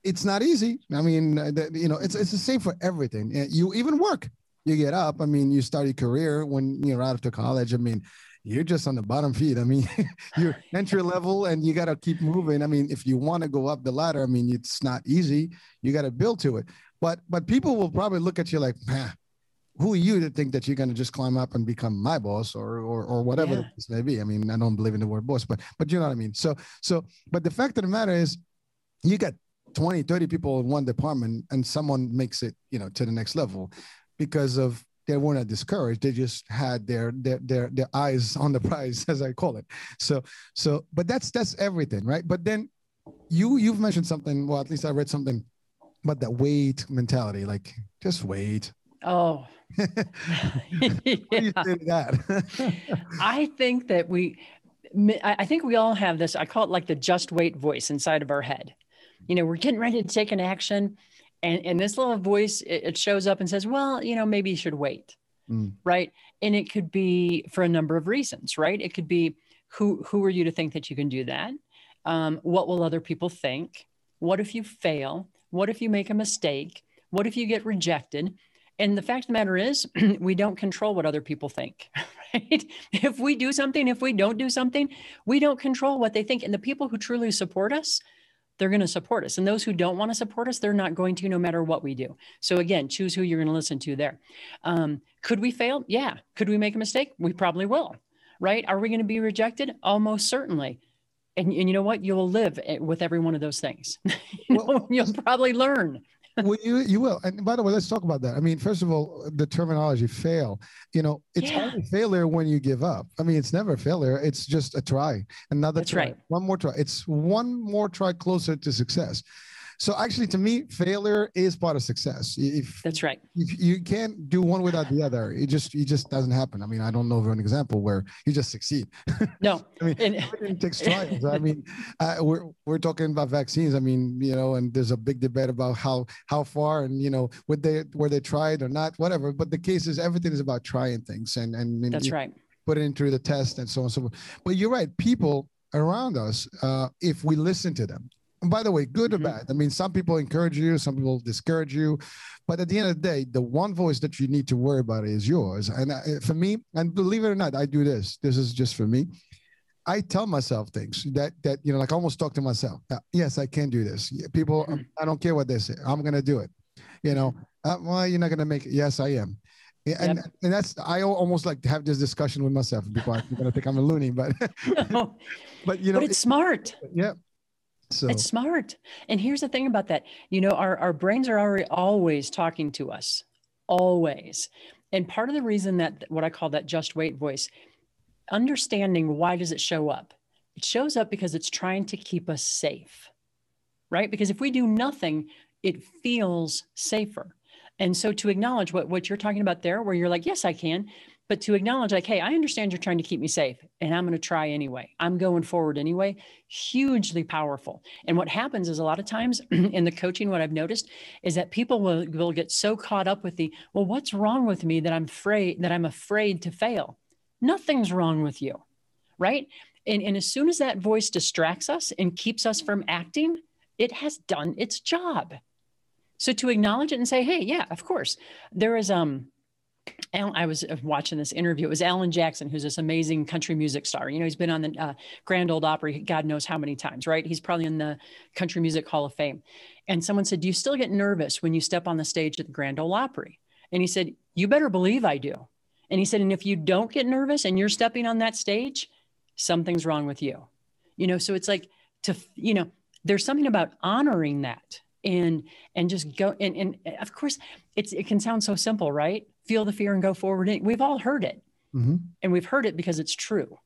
it's not easy. I mean, uh, you know, it's it's the same for everything. You even work. You get up. I mean, you start your career when you're out of college. I mean, you're just on the bottom feet. I mean, [LAUGHS] you're entry level, and you got to keep moving. I mean, if you want to go up the ladder, I mean, it's not easy. You got to build to it. But but people will probably look at you like, man, who are you to think that you're going to just climb up and become my boss or or, or whatever Yeah. case may be? I mean, I don't believe in the word boss, but but you know what I mean. So so but the fact of the matter is, you got 20, 30 people in one department, and someone makes it, you know, to the next level because of they weren't discouraged. They just had their their their their eyes on the [LAUGHS] prize, as I call it. So so, but that's that's everything, right? But then you you've mentioned something. Well, at least I read something about that wait mentality. Like just wait. Oh, [LAUGHS] What do you [LAUGHS] yeah. say that? I think that we, I I think we all have this. I call it like the just wait voice inside of our head. You know, we're getting ready to take an action, and and this little voice it, it shows up and says, "Well, you know, maybe you should wait." Mm. Right, and it could be for a number of reasons. Right, it could be who who are you to think that you can do that? Um, what will other people think? What if you fail? What if you make a mistake? What if you get rejected? And the fact of the matter is, [CLEARS THROAT] we don't control what other people think, [LAUGHS] right? If we do something, if we don't do something, we don't control what they think. And the people who truly support us, they're going to support us. And those who don't want to support us, they're not going to, no matter what we do. So again, choose who you're going to listen to there. Um, could we fail? Yeah. Could we make a mistake? We probably will, right? Are we going to be rejected? Almost certainly. And, and you know what? You'll live eh, with every one of those things. [LAUGHS] You know, you'll probably learn. Well, you you will. And by the way, let's talk about that. I mean, first of all, the terminology "fail." You know, it's Yeah. only failure when you give up. I mean, it's never failure. It's just a try, another That's try, right. one more try. It's one more try closer to success. So actually, to me, failure is part of success. If That's right. if you can't do one without the other, it just it just doesn't happen. I mean, I don't know of an example where you just succeed. [LAUGHS] No. I mean, And, everything takes [LAUGHS] trials. I mean, uh, we're we're talking about vaccines. I mean, you know, and there's a big debate about how how far and you know would they were they tried or not, whatever. But the case is everything is about trying things and and and that's right. put it into the test and so on and so forth. But you're right, people around us, uh, if we listen to them. And by the way, good Mhm. or bad. I mean, some people encourage you, some people discourage you, but at the end of the day, the one voice that you need to worry about is yours. And uh, for me, and believe it or not, I do this. This is just for me. I tell myself things that that you know, like I almost talk to myself. Uh, yes, I can do this. People, Mhm. I don't care what they say. I'm gonna do it. You know, uh, well, you're not gonna make it. Yes, I am. And Yep. and that's I almost like to have this discussion with myself. People are gonna think I'm a loony, but No, [LAUGHS] [LAUGHS] but you know, but it's smart. yeah. So It's smart. And here's the thing about that. You know, our, our brains are already always talking to us, always. And part of the reason that what I call that just wait voice, understanding why does it show up? It shows up because it's trying to keep us safe, right? Because if we do nothing, it feels safer. And so to acknowledge what, what you're talking about there, where you're like, yes, I can, but to acknowledge, like, hey, I understand you're trying to keep me safe and I'm going to try anyway. I'm going forward anyway. Hugely powerful. And what happens is a lot of times [CLEARS THROAT] in the coaching, what I've noticed is that people will, will get so caught up with the, well, what's wrong with me that I'm afraid that I'm afraid to fail? Nothing's wrong with you, right? And, and as soon as that voice distracts us and keeps us from acting, it has done its job. So to acknowledge it and say, hey, yeah, of course. There is um I was uh, watching this interview. It was Alan Jackson, who's this amazing country music star. You know, he's been on the uh, Grand Ole Opry, God knows how many times, right? He's probably in the Country Music Hall of Fame. And someone said, Do you still get nervous when you step on the stage at the Grand Ole Opry? And he said, You better believe I do. And he said, And if you don't get nervous and you're stepping on that stage, something's wrong with you. You know, so it's like to, you know, there's something about honoring that and and just go and, and of course it's it can sound so simple right feel the fear and go forward we've all heard it Mm-hmm. And we've heard it because it's true.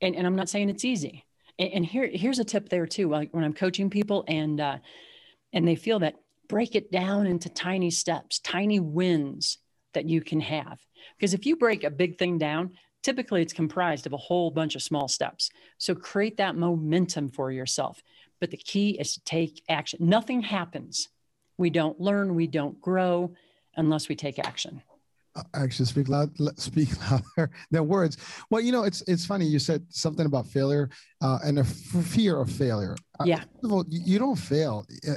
And, and I'm not saying it's easy. And, and here, here's a tip there too. Like when I'm coaching people and, uh, and they feel that break it down into tiny steps, tiny wins that you can have. Because if you break a big thing down, typically it's comprised of a whole bunch of small steps. So create that momentum for yourself. But the key is to take action. Nothing happens. We don't learn, we don't grow unless we take action. Uh, actually speak loud speak [LAUGHS] louder than words. Well you know it's it's funny you said something about failure uh, and a f- fear of failure. Uh, yeah. all, you don't fail. Uh,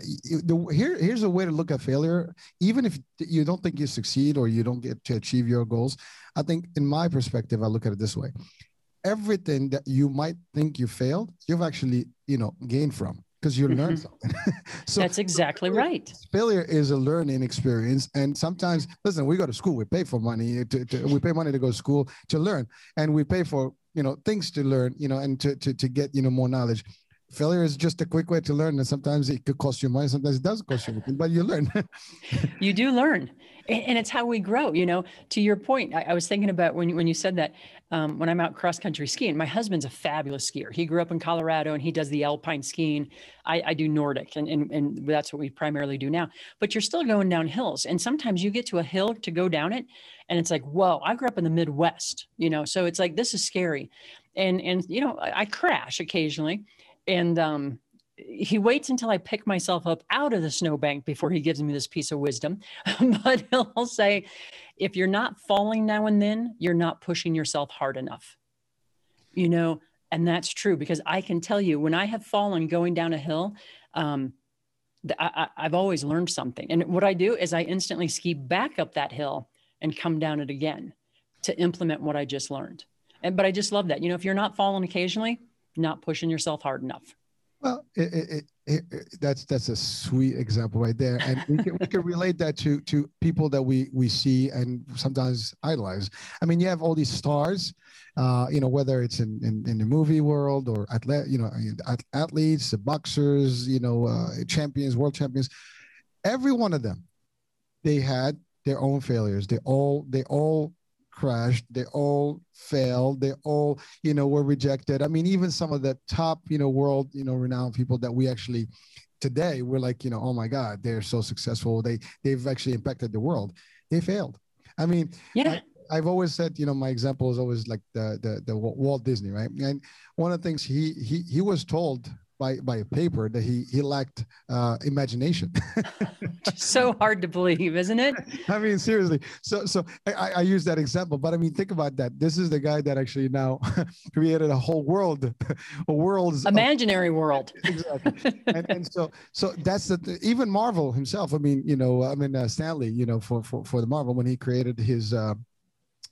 the, here here's a way to look at failure. Even if you don't think you succeed or you don't get to achieve your goals i think in my perspective i look at it this way. Everything that you might think you failed you've actually you know gained from because you mm-hmm. learn something. [LAUGHS] so that's exactly failure, right. Failure is a learning experience, and sometimes, listen, we go to school, we pay for money, to, to, we pay money to go to school to learn, and we pay for you know things to learn, you know, and to to to get you know more knowledge. Failure is just a quick way to learn, and sometimes it could cost you money, sometimes it doesn't cost you but you learn. [LAUGHS] you do learn and it's how we grow you know. To your point i, was thinking about when, when you said that um, when i'm out cross country skiing my husband's a fabulous skier. He grew up in colorado and he does the alpine skiing. I, I do nordic and, and, and that's what we primarily do now. But you're still going down hills and sometimes you get to a hill to go down it and it's like whoa i grew up in the midwest you know. So it's like this is scary. And and you know i, I crash occasionally and um he waits until I pick myself up out of the snowbank before he gives me this piece of wisdom. [LAUGHS] but he'll say, if you're not falling now and then, you're not pushing yourself hard enough. You know, and that's true because I can tell you when I have fallen going down a hill, um, I, have always learned something. And what I do is I instantly ski back up that hill and come down it again to implement what I just learned. And, but I just love that. You know, if you're not falling occasionally, not pushing yourself hard enough. Well, it, it, it, that's that's a sweet example right there, and we can, we can relate that to to people that we we see and sometimes idolize. I mean, you have all these stars, uh, you know, whether it's in, in, in the movie world or athlete, you know, athletes, the boxers, you know, uh, champions, world champions. Every one of them, they had their own failures. They all they all crashed they all failed. They all you know were rejected. I mean even some of the top you know world you know renowned people that we actually today we're like you know oh my god they're so successful. They they've actually impacted the world. They failed. I mean yeah. I, have always said, you know, my example is always like the, the the Walt Disney, right? And one of the things he he he was told by by a paper that he he lacked uh, imagination. [LAUGHS] so hard to believe, isn't it? I mean, seriously. So so I, I use that example, but I mean, think about that. This is the guy that actually now [LAUGHS] created a whole world, [LAUGHS] a world's imaginary of, world. Exactly. and, and so so that's the even Marvel himself. I mean, you know, I mean uh, Stan Lee, you know, for for for the Marvel when he created his. Uh,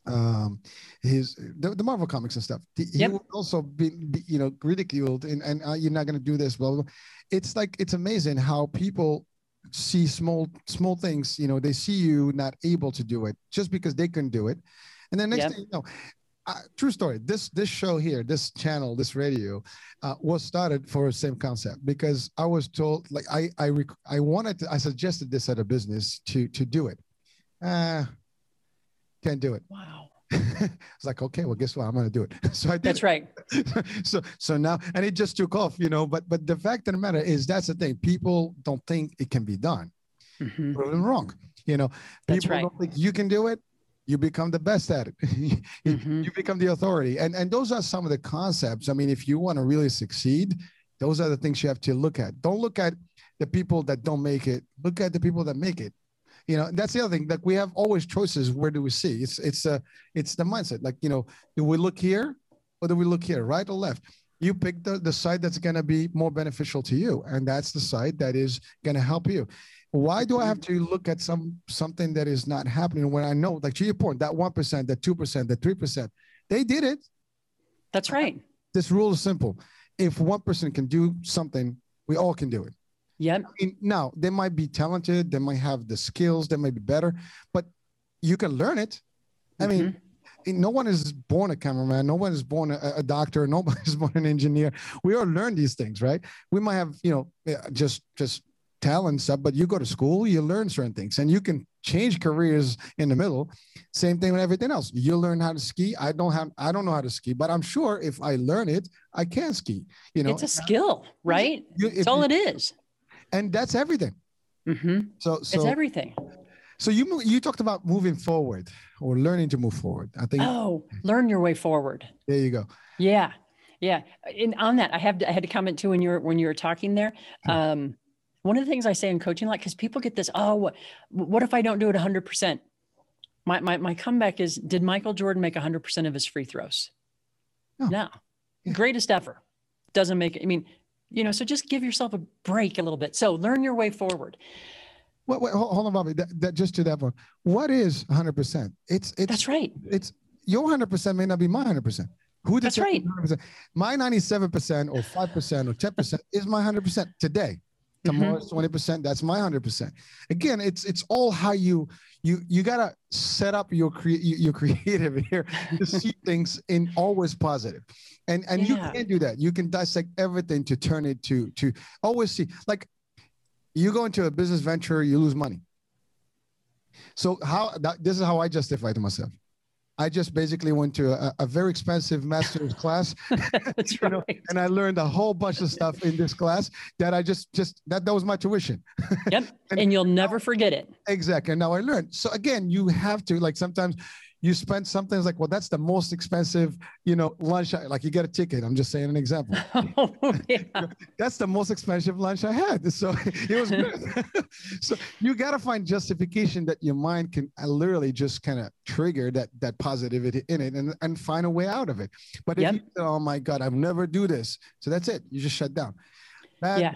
um his the, the marvel comics and stuff he yep. will also be, be, you know ridiculed and, and uh, you're not going to do this blah, blah blah it's like it's amazing how people see small small things you know they see you not able to do it just because they couldn't do it and then next yep. thing you know uh, true story this this show here this channel this radio uh, was started for the same concept because i was told like i i rec- i wanted to i suggested this at a business to to do it uh can't do it. Wow. [LAUGHS] it's like, okay, well, guess what? I'm going to do it. [LAUGHS] So I did. That's right. [LAUGHS] so, so now, and it just took off, you know, but, but the fact of the matter is that's the thing. People don't think it can be done. Mm-hmm. Proven wrong. You know, people right. don't think you can do it. You become the best at it. mm-hmm. you become the authority. And, and those are some of the concepts. I mean, if you want to really succeed, those are the things you have to look at. Don't look at the people that don't make it. Look at the people that make it you know that's the other thing like we have always choices where do we see. It's it's uh it's the mindset like you know do we look here or do we look here right or left? You pick the, the side that's going to be more beneficial to you and that's the side that is going to help you. Why do i have to look at some something that is not happening when i know like to your point that 1% that 2% that 3% they did it. That's right. This rule is simple. If one person can do something we all can do it yeah. I mean, now they might be talented, they might have the skills, they might be better, but you can learn it. I mm-hmm. mean, no one is born a cameraman, no one is born a, a doctor, [LAUGHS] nobody is born an engineer. We all learn these things, right? We might have, you know, just just talent stuff, but you go to school, you learn certain things, and you can change careers in the middle. Same thing with everything else. You learn how to ski. I don't have I don't know how to ski, but I'm sure if I learn it, I can ski. You know, it's a skill, right? You, That's all it is. And that's everything. Mm-hmm. So, so it's everything. So you you talked about moving forward or learning to move forward. I think. Oh, learn your way forward. There you go. Yeah, yeah. And on that, I have to, I had to comment too when you were when you were talking there. Um, one of the things I say in coaching, like, because people get this, oh, what, what if I don't do it 100%? My, my, my comeback is Did Michael Jordan make 100% of his free throws? No. no. Yeah. Greatest ever. Doesn't make it. I mean, you know, so just give yourself a break a little bit. So learn your way forward. Wait, wait hold on, Bobbi. That, that just to that one. What is 100%? It's, it's, that's right. It's your 100% may not be my 100%. Who That's right. 100%? My 97% or 5% or 10% is my 100% today tomorrow's mm-hmm. 20% that's my 100% again it's it's all how you you you gotta set up your cre- your [LAUGHS] creative here to see [LAUGHS] things in always positive. And and yeah. you can do that. You can dissect everything to turn it to to always see like you go into a business venture you lose money. So how that, this is how i justify to myself I just basically went to a, a very expensive master's class. [LAUGHS] That's right. Know, and I learned a whole bunch of stuff in this class that I just just that that was my tuition. Yep. [LAUGHS] and, and you'll never forget it. Exactly. And now I learned. So again, you have to like sometimes you spend something like, well, that's the most expensive, you know, lunch. I, like you get a ticket. I'm just saying an example. [LAUGHS] Oh, yeah. [LAUGHS] that's the most expensive lunch I had. So it was good. [LAUGHS] so you got to find justification that your mind can uh, literally just kind of trigger that that positivity in it and, and find a way out of it. But if yep. you say, oh my God, I've never do this. So that's it. You just shut down. Yeah.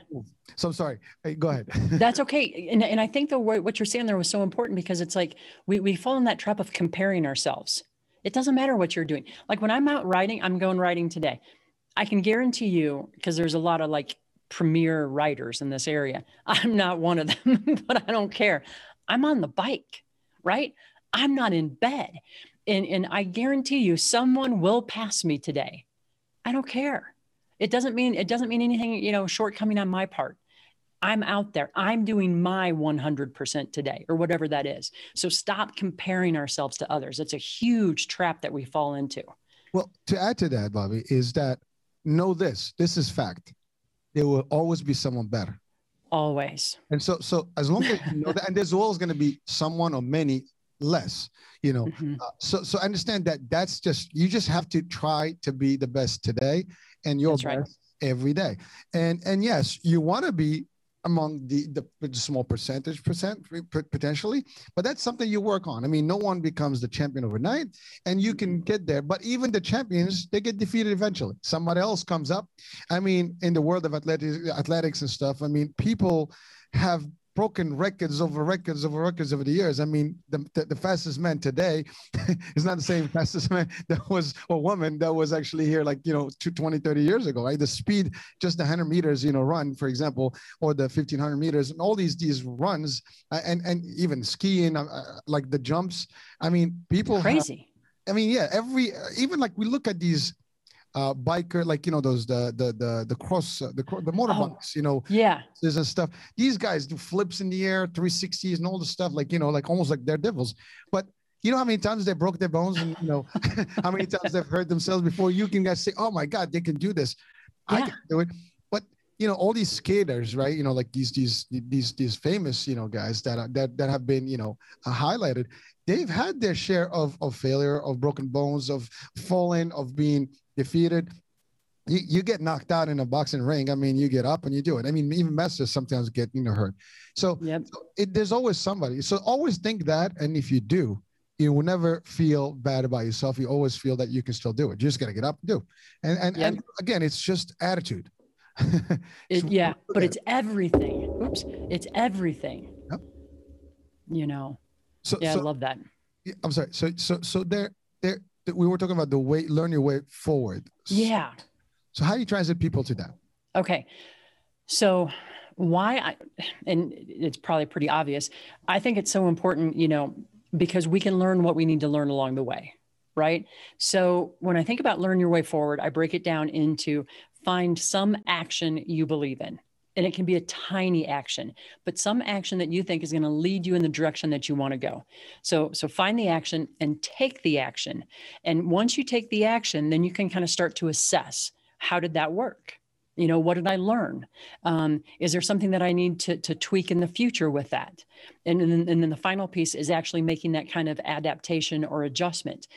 So I'm sorry. Hey, go ahead. [LAUGHS] That's okay. And, and I think the what you're saying there was so important because it's like we, we fall in that trap of comparing ourselves. It doesn't matter what you're doing. Like when I'm out riding, I'm going riding today. I can guarantee you, because there's a lot of like premier riders in this area. [LAUGHS] I'm not one of them, [LAUGHS] but I don't care. I'm on the bike, right? I'm not in bed. And, and I guarantee you, someone will pass me today. I don't care. It doesn't mean it doesn't mean anything, you know, shortcoming on my part. I'm out there. I'm doing my 100% today or whatever that is. So stop comparing ourselves to others. It's a huge trap that we fall into. Well, to add to that, Bobbi, is that know this. This is fact. There will always be someone better. Always. And so so as long as you know that [LAUGHS] and there's always going to be someone or many less you know mm-hmm. uh, so so understand that that's just you just have to try to be the best today and your That's best right. every day. And and yes, you want to be among the, the, the small percentage percent potentially but that's something you work on i mean no one becomes the champion overnight and you can get there but even the champions they get defeated eventually somebody else comes up i mean in the world of athletics athletics and stuff i mean people have broken records over records over records over the years. I mean, the, the, the fastest man today [LAUGHS] is not the same fastest man [LAUGHS] that was a woman that was actually here like, you know, 20, 30 years ago, right? The speed, just the 100 meters, you know, run, for example, or the 1500 meters and all these, these runs and, and even skiing, uh, uh, like the jumps. I mean, people crazy. Have, I mean, yeah, every, even like we look at these uh, biker, like you know those the the the the cross uh, the the motorbikes, oh, you know, yeah, there's and stuff. These guys do flips in the air, 360s, and all the stuff, like you know, like almost like they're devils. But you know how many times they broke their bones, and you know [LAUGHS] how many times they've hurt themselves before. You can guys say, "Oh my God, they can do this." Yeah. I can do it. But you know, all these skaters, right? You know, like these these these these famous you know guys that are, that that have been you know uh, highlighted. They've had their share of of failure, of broken bones, of falling, of being defeated, you, you get knocked out in a boxing ring. I mean, you get up and you do it. I mean, even masters sometimes get you know hurt. So, yep. so it, there's always somebody. So always think that, and if you do, you will never feel bad about yourself. You always feel that you can still do it. You just got to get up and do. And and, yep. and again, it's just attitude. [LAUGHS] it, yeah, but it's everything. Oops, it's everything. Yep. You know. So yeah, so, I love that. I'm sorry. So so so there there we were talking about the way learn your way forward. Yeah. So how do you transit people to that? Okay. So why I and it's probably pretty obvious. I think it's so important, you know, because we can learn what we need to learn along the way, right? So when I think about learn your way forward, I break it down into find some action you believe in. And it can be a tiny action but some action that you think is going to lead you in the direction that you want to go. So so find the action and take the action. And once you take the action then you can kind of start to assess how did that work? You know what did i learn? Um, is there something that i need to, to tweak in the future with that? And, and, then, and then the final piece is actually making that kind of adaptation or adjustment.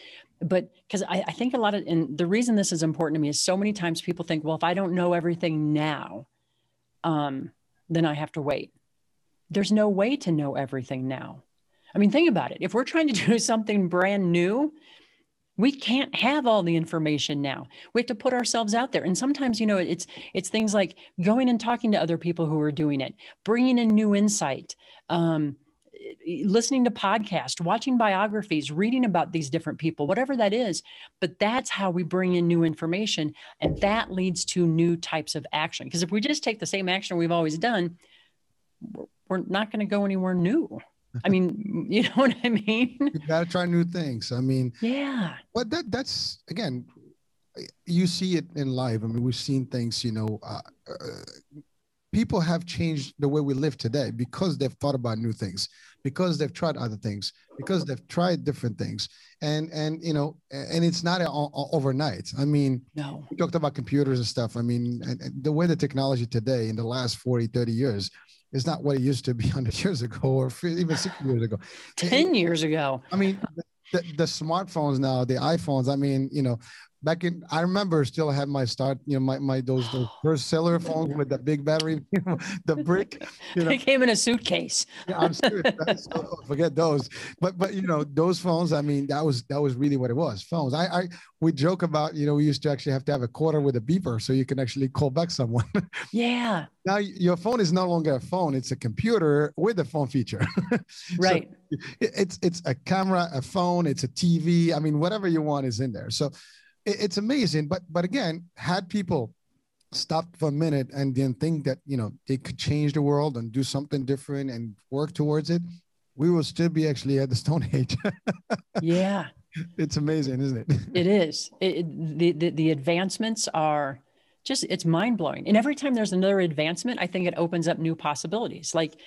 But because I, I think a lot of and the reason this is important to me is so many times people think well if i don't know everything now um, then I have to wait. There's no way to know everything now. I mean, think about it. If we're trying to do [LAUGHS] something brand new, we can't have all the information now. We have to put ourselves out there. And sometimes, you know, it's it's things like going and talking to other people who are doing it, bringing in new insight. Um, listening to podcasts, watching biographies, reading about these different people, whatever that is. But that's how we bring in new information. And that leads to new types of action. Because if we just take the same action we've always done, we're not going to go anywhere new. I mean, [LAUGHS] you know what I mean? You got to try new things. I mean, yeah. But that that's again, you see it in life. I mean, we've seen things. You know, uh, uh, people have changed the way we live today because they've thought about new things because they've tried other things because they've tried different things. And and you know and it's not overnight. I mean no. we talked about computers and stuff. I mean and, and the way the technology today in the last 40 30 years is not what it used to be [LAUGHS] 100 years ago or even 60 years ago. 10 years ago. I mean the, the smartphones now the iphones i mean you know back in I remember still had my start, you know, my my those those [GASPS] first cellular phones with the big battery, [LAUGHS] you know, the brick. You know. They came in a suitcase. yeah, I'm serious. [LAUGHS] forget those. But but you know, those phones, I mean, that was that was really what it was. Phones. I I we joke about, you know, we used to actually have to have a quarter with a beeper so you can actually call back someone. [LAUGHS] Yeah. now your phone is no longer a phone, it's a computer with a phone feature. right. So it's it's a camera, a phone, it's a TV. I mean, whatever you want is in there. So it's amazing. But but again, had people stopped for a minute and then think that you know they could change the world and do something different and work towards it, we will still be actually at the Stone [LAUGHS] Age. yeah, it's amazing, isn't it? it is. It, the, the the advancements are just it's mind blowing. And every time there's another advancement, I think it opens up new possibilities. Like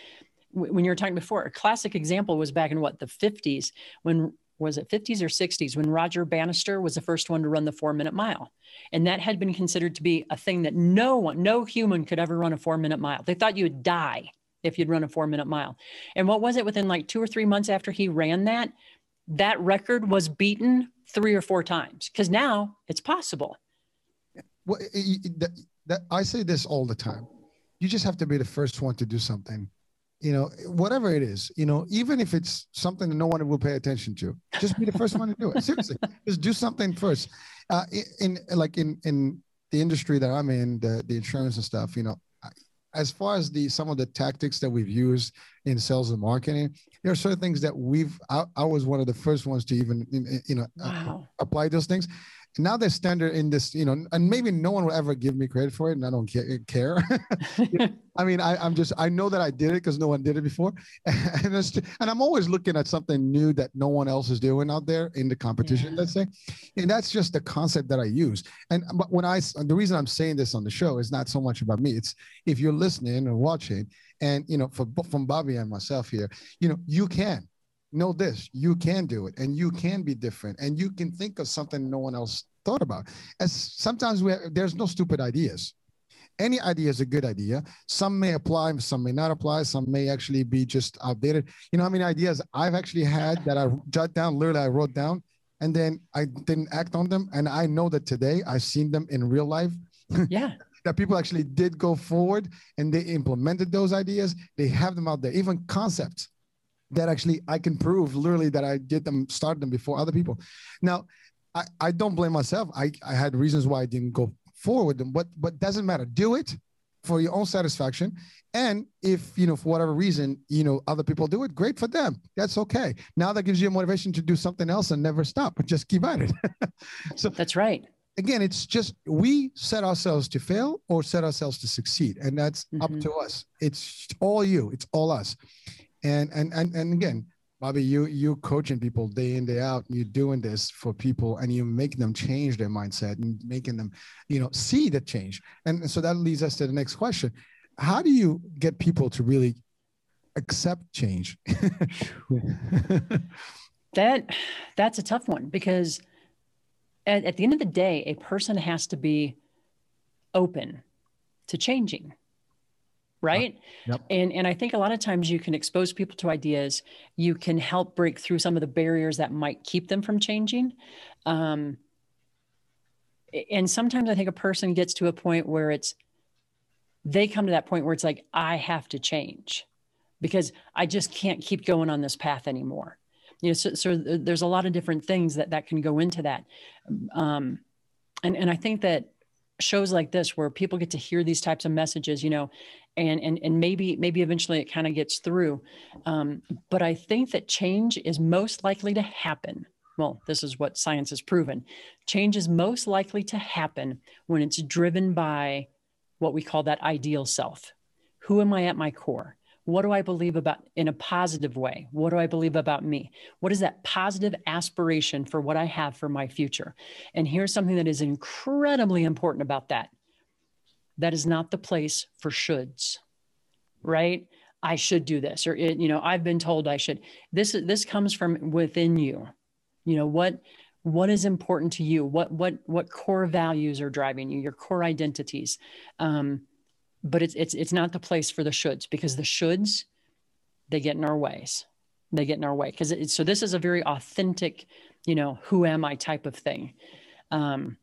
when you were talking before, a classic example was back in what the 50s when was it 50s or 60s when Roger Bannister was the first one to run the four minute mile. And that had been considered to be a thing that no one, no human could ever run a four minute mile. They thought you would die if you'd run a four minute mile. And what was it within like two or three months after he ran that? That record was beaten three or four times because now it's possible. Well, that, that, I say this all the time. You just have to be the first one to do something you know, whatever it is, you know, even if it's something that no one will pay attention to, just be the first one to do it. [LAUGHS] Seriously, just do something first. Uh, in, in like in in the industry that I'm in, the the insurance and stuff, you know, as far as the some of the tactics that we've used in sales and marketing, there are certain things that we've. I, I was one of the first ones to even you know wow. apply those things now they're standard in this, you know, and maybe no one will ever give me credit for it, and I don't care. [LAUGHS] [LAUGHS] I mean, I, am just I know that I did it because no one did it before, [LAUGHS] and and I'm always looking at something new that no one else is doing out there in the competition. Yeah. Let's say, and that's just the concept that I use. And but when I the reason I'm saying this on the show is not so much about me. It's if you're listening or watching, and you know, for, from Bobbi and myself here, you know, you can know this you can do it and you can be different and you can think of something no one else thought about. As sometimes we have, there's no stupid ideas. Any idea is a good idea. Some may apply some may not apply. Some may actually be just outdated. You know how many ideas i've actually had that i jot down literally i wrote down and then i didn't act on them. And i know that today i've seen them in real life. [LAUGHS] Yeah. That people actually did go forward and they implemented those ideas. They have them out there. Even concepts that actually I can prove literally that I did them, start them before other people. Now, I, I don't blame myself. I, I had reasons why I didn't go forward with them, but but doesn't matter. Do it for your own satisfaction. And if you know for whatever reason, you know, other people do it, great for them. That's okay. Now that gives you a motivation to do something else and never stop, but just keep at it. [LAUGHS] so that's right. Again, it's just we set ourselves to fail or set ourselves to succeed. And that's mm-hmm. up to us. It's all you, it's all us and and and, and again Bobbi, you you coaching people day in day out. You're doing this for people, and you make them change their mindset and making them, you know, see the change. And so that leads us to the next question: how do you get people to really accept change [LAUGHS] that that's a tough one because at, at the end of the day a person has to be open to changing right? Yep. and and i think a lot of times you can expose people to ideas. You can help break through some of the barriers that might keep them from changing. Um, and sometimes i think a person gets to a point where it's they come to that point where it's like i have to change because i just can't keep going on this path anymore. You know so, so there's a lot of different things that that can go into that. Um, and and i think that shows like this where people get to hear these types of messages you know and and and maybe maybe eventually it kind of gets through um, but i think that change is most likely to happen well this is what science has proven change is most likely to happen when it's driven by what we call that ideal self who am i at my core what do I believe about in a positive way? What do I believe about me? What is that positive aspiration for what I have for my future? And here's something that is incredibly important about that that is not the place for shoulds, right? I should do this, or it, you know, I've been told I should. This this comes from within you. You know what what is important to you? What what what core values are driving you? Your core identities. Um, but it's it's it's not the place for the shoulds because the shoulds they get in our ways they get in our way because so this is a very authentic you know who am i type of thing um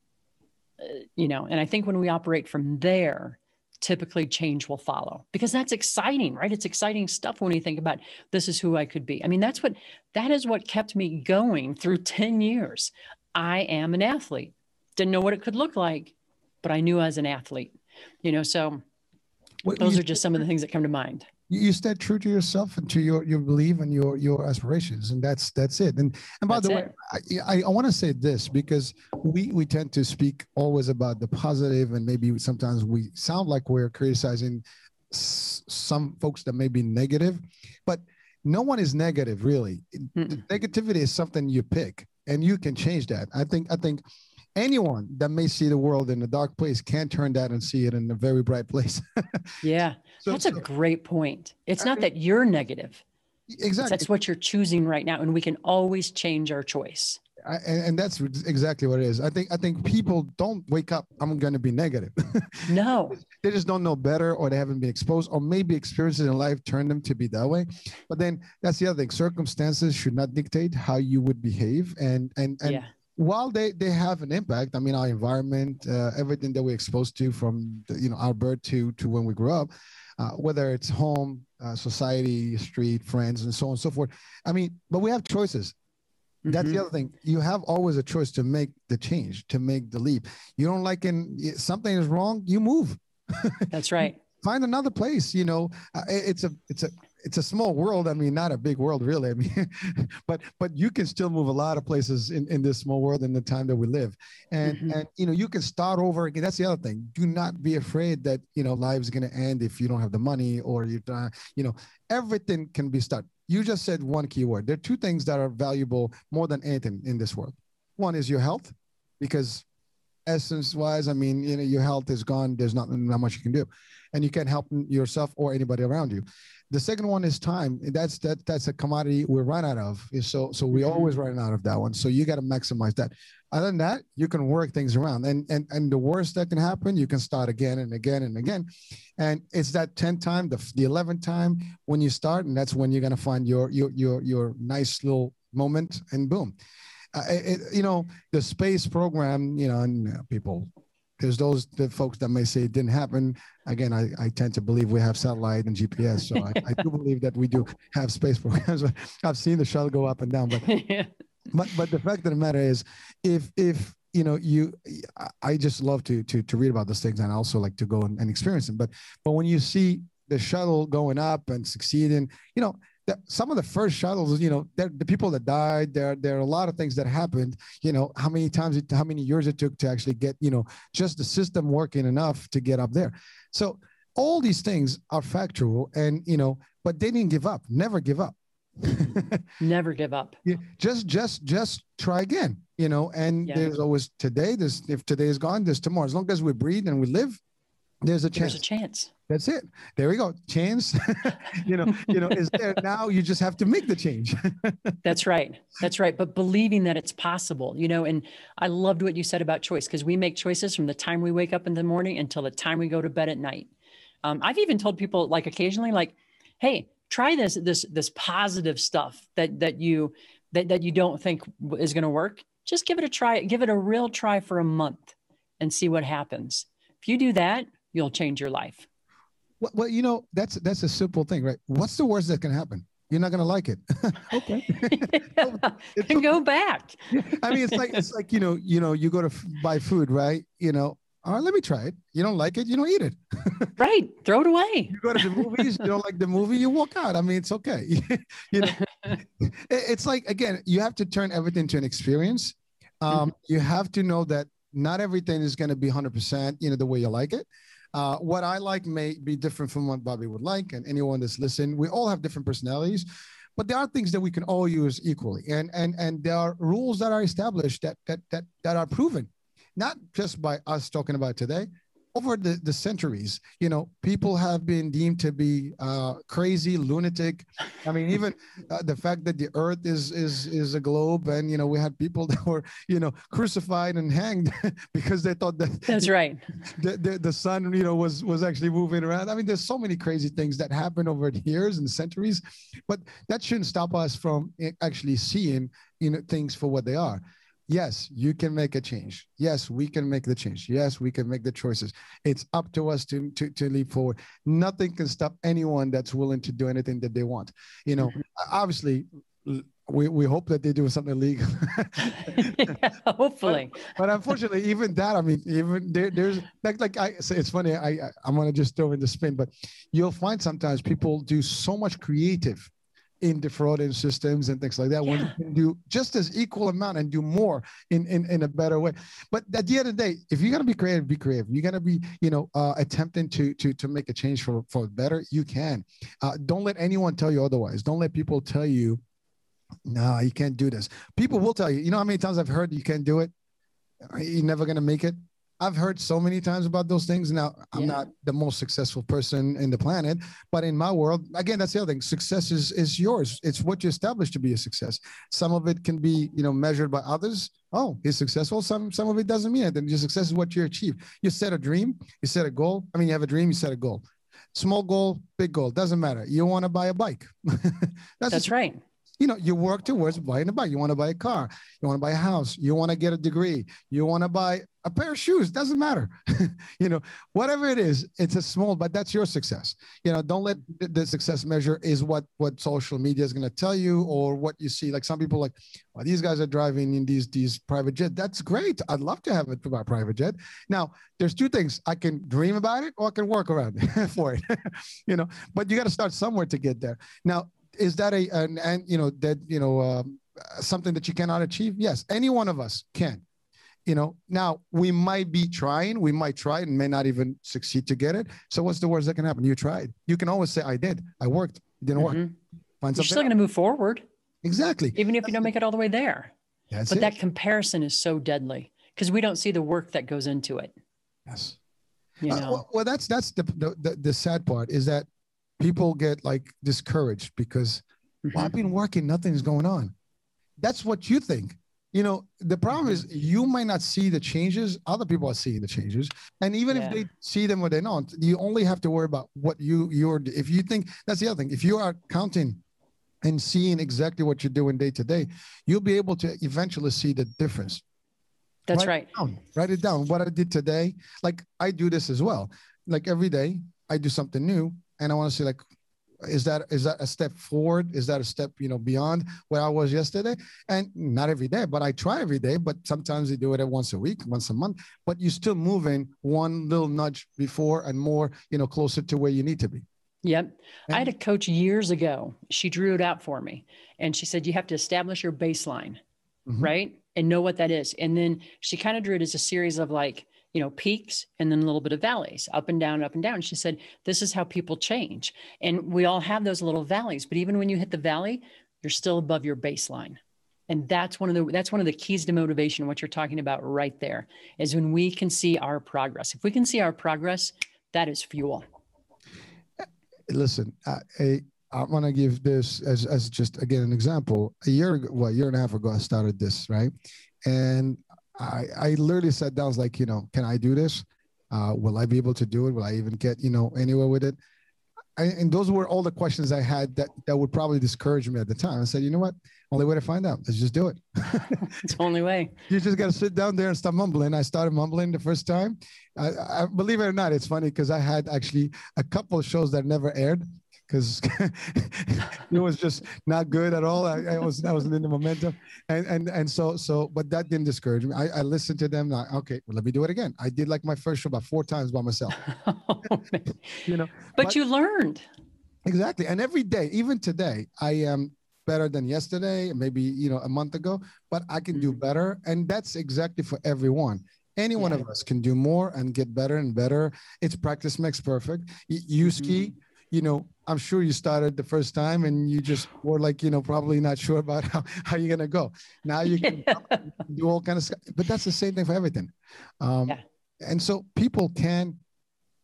you know and i think when we operate from there typically change will follow because that's exciting right? It's exciting stuff when you think about this is who i could be. I mean that's what that is what kept me going through [LAUGHS] 10 years. I am an athlete. Didn't know what it could look like but i knew i was an athlete you know? So those you, are just some of the things that come to mind you stay true to yourself and to your your belief and your your aspirations and that's that's it. And and by that's the way i i, I want to say this because we we tend to speak always about the positive and maybe sometimes we sound like we're criticizing some folks that may be negative but no one is negative really. Negativity is something you pick and you can change that. I think i think anyone that may see the world in a dark place can turn that and see it in a very bright place. [LAUGHS] yeah, so, that's so, a great point. It's not mean, that you're negative. Exactly. That's what you're choosing right now, and we can always change our choice. I, and, and, that's exactly what it is. I think I think people don't wake up. I'm going to be negative. [LAUGHS] No, they just don't know better, or they haven't been exposed, or maybe experiences in life turn them to be that way. But then that's the other thing. Circumstances should not dictate how you would behave, and and and yeah while they they have an impact i mean our environment uh, everything that we're exposed to from the, you know our birth to to when we grew up uh, whether it's home uh, society street friends and so on and so forth. I mean but we have choices. Mm-hmm. that's the mm-hmm. other thing. You have always a choice to make the change to make the leap. You don't like in something is wrong you move. That's right. [LAUGHS] Find another place you know. Uh, it's a it's a it's a small world. I mean, not a big world, really. I mean, [LAUGHS] but but you can still move a lot of places in, in this small world in the time that we live, and mm-hmm. and you know you can start over again. That's the other thing. Do not be afraid that you know life's going to end if you don't have the money or you uh, you know everything can be started. You just said one key word. There are two things that are valuable more than anything in this world. One is your health, because essence wise, I mean, you know, your health is gone. There's not, not much you can do, and you can't help yourself or anybody around you. The second one is time. That's that that's a commodity we run out of. So so we mm-hmm. always run out of that one. So you got to maximize that. Other than that, you can work things around. And and and the worst that can happen, you can start again and again and again. And it's that 10th time, the the 11th time when you start, and that's when you're gonna find your your your your nice little moment, and boom. Uh, it, you know the space program. You know, and people there's those the folks that may say it didn't happen. Again, I, I tend to believe we have satellite and GPS, so I, I do believe that we do have space [LAUGHS] programs. I've seen the shuttle go up and down, but [LAUGHS] yeah. but but the fact of the matter is, if if you know you, I just love to to to read about those things and also like to go and, and experience them. But but when you see the shuttle going up and succeeding, you know some of the first shuttles, you know, the people that died, there, there are a lot of things that happened. You know, how many times, it, how many years it took to actually get, you know, just the system working enough to get up there. So all these things are factual, and you know, but they didn't give up. Never give up. [LAUGHS] Never give up. Yeah, just, just, just try again. You know, and yeah. there's always today. There's if today is gone, there's tomorrow. As long as we breathe and we live, there's a chance. There's a chance. That's it. There we go. Chance, [LAUGHS] you know, you know, is there now. You just have to make the change. [LAUGHS] That's right. That's right. But believing that it's possible, you know, and I loved what you said about choice because we make choices from the time we wake up in the morning until the time we go to bed at night. Um, I've even told people like occasionally, like, hey, try this this this positive stuff that that you that that you don't think is going to work. Just give it a try. Give it a real try for a month and see what happens. If you do that, you'll change your life. Well, well, you know, that's that's a simple thing, right? What's the worst that can happen? You're not gonna like it. [LAUGHS] okay. and [LAUGHS] [LAUGHS] go back. I mean, it's like it's like you know, you know, you go to f- buy food, right? You know, all right, let me try it. You don't like it, you don't eat it. right. Throw it away. You go to the movies, you don't like the movie, you walk out. I mean, it's okay. you know, it's like again, you have to turn everything to an experience. Um, mm-hmm. You have to know that not everything is going to be 100%, you know, the way you like it. Uh, what I like may be different from what Bobbi would like, and anyone that's listening. We all have different personalities, but there are things that we can all use equally, and and and there are rules that are established that that that that are proven, not just by us talking about today, over the, the centuries, you know, people have been deemed to be uh, crazy, lunatic. I mean, even uh, the fact that the Earth is is is a globe, and you know, we had people [LAUGHS] that were you know crucified and hanged [LAUGHS] because they thought that that's [LAUGHS] right. The, the, the sun, you know, was was actually moving around. I mean, there's so many crazy things that happen over the years and centuries, but that shouldn't stop us from eh, actually seeing you know things for what they are yes, you can make a change. Yes, we can make the change. Yes, we can make the choices. It's up to us to, to, to leap forward. Nothing can stop anyone that's willing to do anything that they want. You know, mm-hmm. obviously, we, we hope that they do something illegal. yeah, [LAUGHS] [LAUGHS] hopefully. But, but, unfortunately, even that, I mean, even there, there's like, like I say, it's funny. I, I I'm going to just throw in the spin, but you'll find sometimes people do so much creative in defrauding systems and things like that yeah. when you can do just as equal amount and do more in, in in a better way. But at the end of the day if you're going to be creative be creative. You're going to be you know uh, attempting to to to make a change for for better you can. Uh, don't let anyone tell you otherwise. Don't let people tell you no you can't do this. People will tell you. You know how many times i've heard you can't do it? You're never going to make it I've heard so many times about those things. Now, I'm yeah. not the most successful person in the planet, but in my world, again, that's the other thing. Success is is yours. It's what you establish to be a success. Some of it can be, you know, measured by others. Oh, he's successful. Some some of it doesn't mean anything. Your success is what you achieve. You set a dream. You set a goal. I mean, you have a dream. You set a goal. Small goal, big goal, doesn't matter. You want to buy a bike. [LAUGHS] that's, that's right you know, you work towards buying a bike. You want to buy a car. You want to buy a house. You want to get a degree. You want to buy a pair of shoes. Doesn't matter. [LAUGHS] you know, whatever it is, it's a small, but that's your success. You know, don't let the, success measure is what what social media is going to tell you or what you see. Like some people like, well, these guys are driving in these these private jet. That's great. I'd love to have a private jet. Now, there's two things. I can dream about it or I can work around it [LAUGHS] for it. [LAUGHS] you know, but you got to start somewhere to get there. Now, is that a an, and you know that you know um, something that you cannot achieve? Yes, any one of us can. You know, now we might be trying, we might try and may not even succeed to get it. So what's the worst that can happen? You tried. You can always say, "I did. I worked. It didn't mm-hmm. work." Find You're still going to move forward. Exactly. Even if you don't make it all the way there. That's but it. that comparison is so deadly because we don't see the work that goes into it. Yes. You uh, know? Uh, well, well, that's that's the, the the sad part is that people get like discouraged because well, I've mm-hmm. been working, nothing's going on. That's what you think. You know, the problem is you might not see the changes. Other people are seeing the changes. And even yeah. if they see them or they don't, you only have to worry about what you you're if you think that's the other thing. If you are counting and seeing exactly what you're doing day to day, you'll be able to eventually see the difference. That's write right. It down, write it down. What I did today. Like I do this as well. Like every day I do something new and I want to see like is that is that a step forward is that a step you know beyond where i was yesterday and not every day but i try every day but sometimes you do it at once a week once a month but you're still moving one little nudge before and more you know closer to where you need to be Yep. And I had a coach years ago. She drew it out for me and she said, you have to establish your baseline, mm-hmm. right? And know what that is. And then she kind of drew it as a series of like, you know, peaks and then a little bit of valleys, up and down, up and down. She said, This is how people change. And we all have those little valleys, but even when you hit the valley, you're still above your baseline. And that's one of the that's one of the keys to motivation, what you're talking about right there, is when we can see our progress. If we can see our progress, that is fuel. Uh, listen, I, I want to give this as, as just again an example. A year ago, what, a year and a half ago, I started this, right? And I, I literally sat down, I was like, you know, can I do this? Uh, will I be able to do it? Will I even get, you know, anywhere with it? I, and those were all the questions I had that, that would probably discourage me at the time. I said, you know what? Only way to find out. Let's just do it. [LAUGHS] it's the only way. You just got to sit down there and start mumbling. I started mumbling the first time. I, I believe it or not, it's funny because I had actually a couple of shows that never aired because [LAUGHS] it was just not good at all. I, I, was I was in the momentum, and and and so so, but that didn't discourage me. I, I listened to them. Like, okay, well, let me do it again. I did like my first show about four times by myself. [LAUGHS] oh, you know, but, but you learned exactly, and every day, even today, I am better than yesterday, maybe you know a month ago, but I can do mm-hmm. better, and that's exactly for everyone. Any yeah. one of us can do more and get better and better. It's practice makes perfect. You mm-hmm. ski, you know, I'm sure you started the first time and you just were like, you know, probably not sure about [LAUGHS] how, how you're gonna go. Now you can [LAUGHS] do all kind of stuff, but that's the same thing for everything. Um, yeah. And so people can,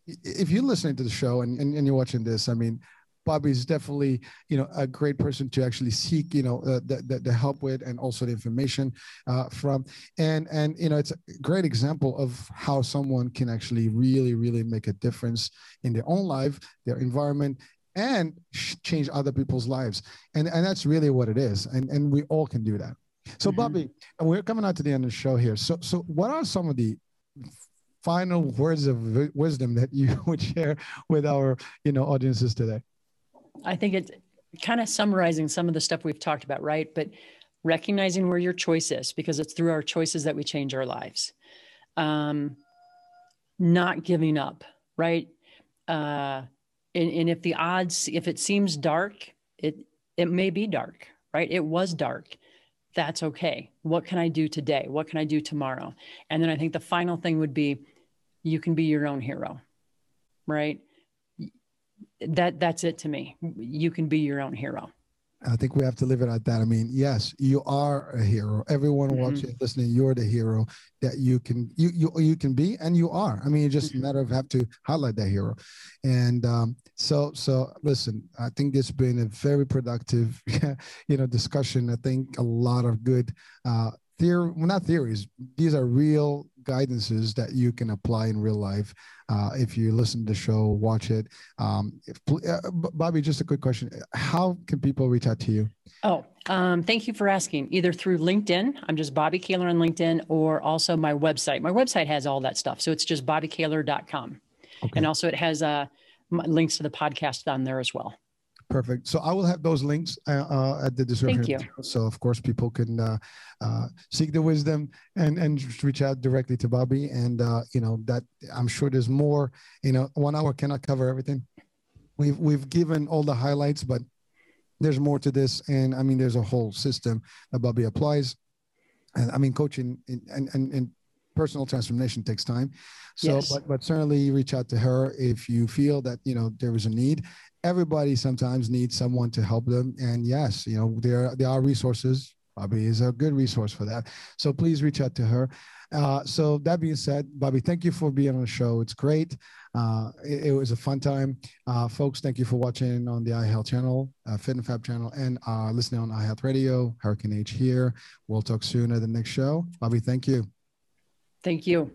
if you're listening to the show and, and, and you're watching this, I mean, Bobbi is definitely, you know, a great person to actually seek, you know, uh, the, the, the, help with and also the information uh, from. And, and, you know, it's a great example of how someone can actually really, really make a difference in their own life, their environment, and change other people's lives. And, and that's really what it is. And, and we all can do that. So, mm-hmm. Bobbi, we're coming out to the end of the show here. So, so what are some of the final words of wisdom that you [LAUGHS] would share with our, you know, audiences today? I think it's kind of summarizing some of the stuff we've talked about, right? But recognizing where your choice is, because it's through our choices that we change our lives. Um, not giving up, right? Uh, and, and if the odds, if it seems dark, it it may be dark, right? It was dark. That's okay. What can I do today? What can I do tomorrow? And then I think the final thing would be you can be your own hero, right? That that's it to me. You can be your own hero. I think we have to live it at that. I mean, yes, you are a hero. Everyone mm-hmm. watching, listening, you're the hero that you can you you you can be, and you are. I mean, it's just a mm-hmm. matter of have to highlight that hero. And um, so so listen, I think it's been a very productive, [LAUGHS] you know, discussion. I think a lot of good uh, theory, well, not theories. These are real guidances that you can apply in real life. Uh, if you listen to the show, watch it. Um, if, uh, Bobbi, just a quick question: How can people reach out to you? Oh, um, thank you for asking. Either through LinkedIn, I'm just Bobbi Kahler on LinkedIn, or also my website. My website has all that stuff, so it's just bobbikahler.com, okay. and also it has uh, links to the podcast on there as well. Perfect. So I will have those links uh, uh, at the description. Thank you. So of course people can uh, uh, seek the wisdom and and reach out directly to Bobbi. And uh, you know that I'm sure there's more. You know, one hour cannot cover everything. We've we've given all the highlights, but there's more to this. And I mean, there's a whole system that Bobbi applies. And I mean, coaching and and, and personal transformation takes time. So, yes. but, but certainly reach out to her if you feel that, you know, there is a need everybody sometimes needs someone to help them. And yes, you know, there, there are resources. Bobbi is a good resource for that. So please reach out to her. Uh, so that being said, Bobbi, thank you for being on the show. It's great. Uh, it, it, was a fun time. Uh, folks, thank you for watching on the iHealth channel, uh, Fit and Fab channel, and uh, listening on iHealth Radio. Hurricane H here. We'll talk soon at the next show. Bobbi, thank you. Thank you.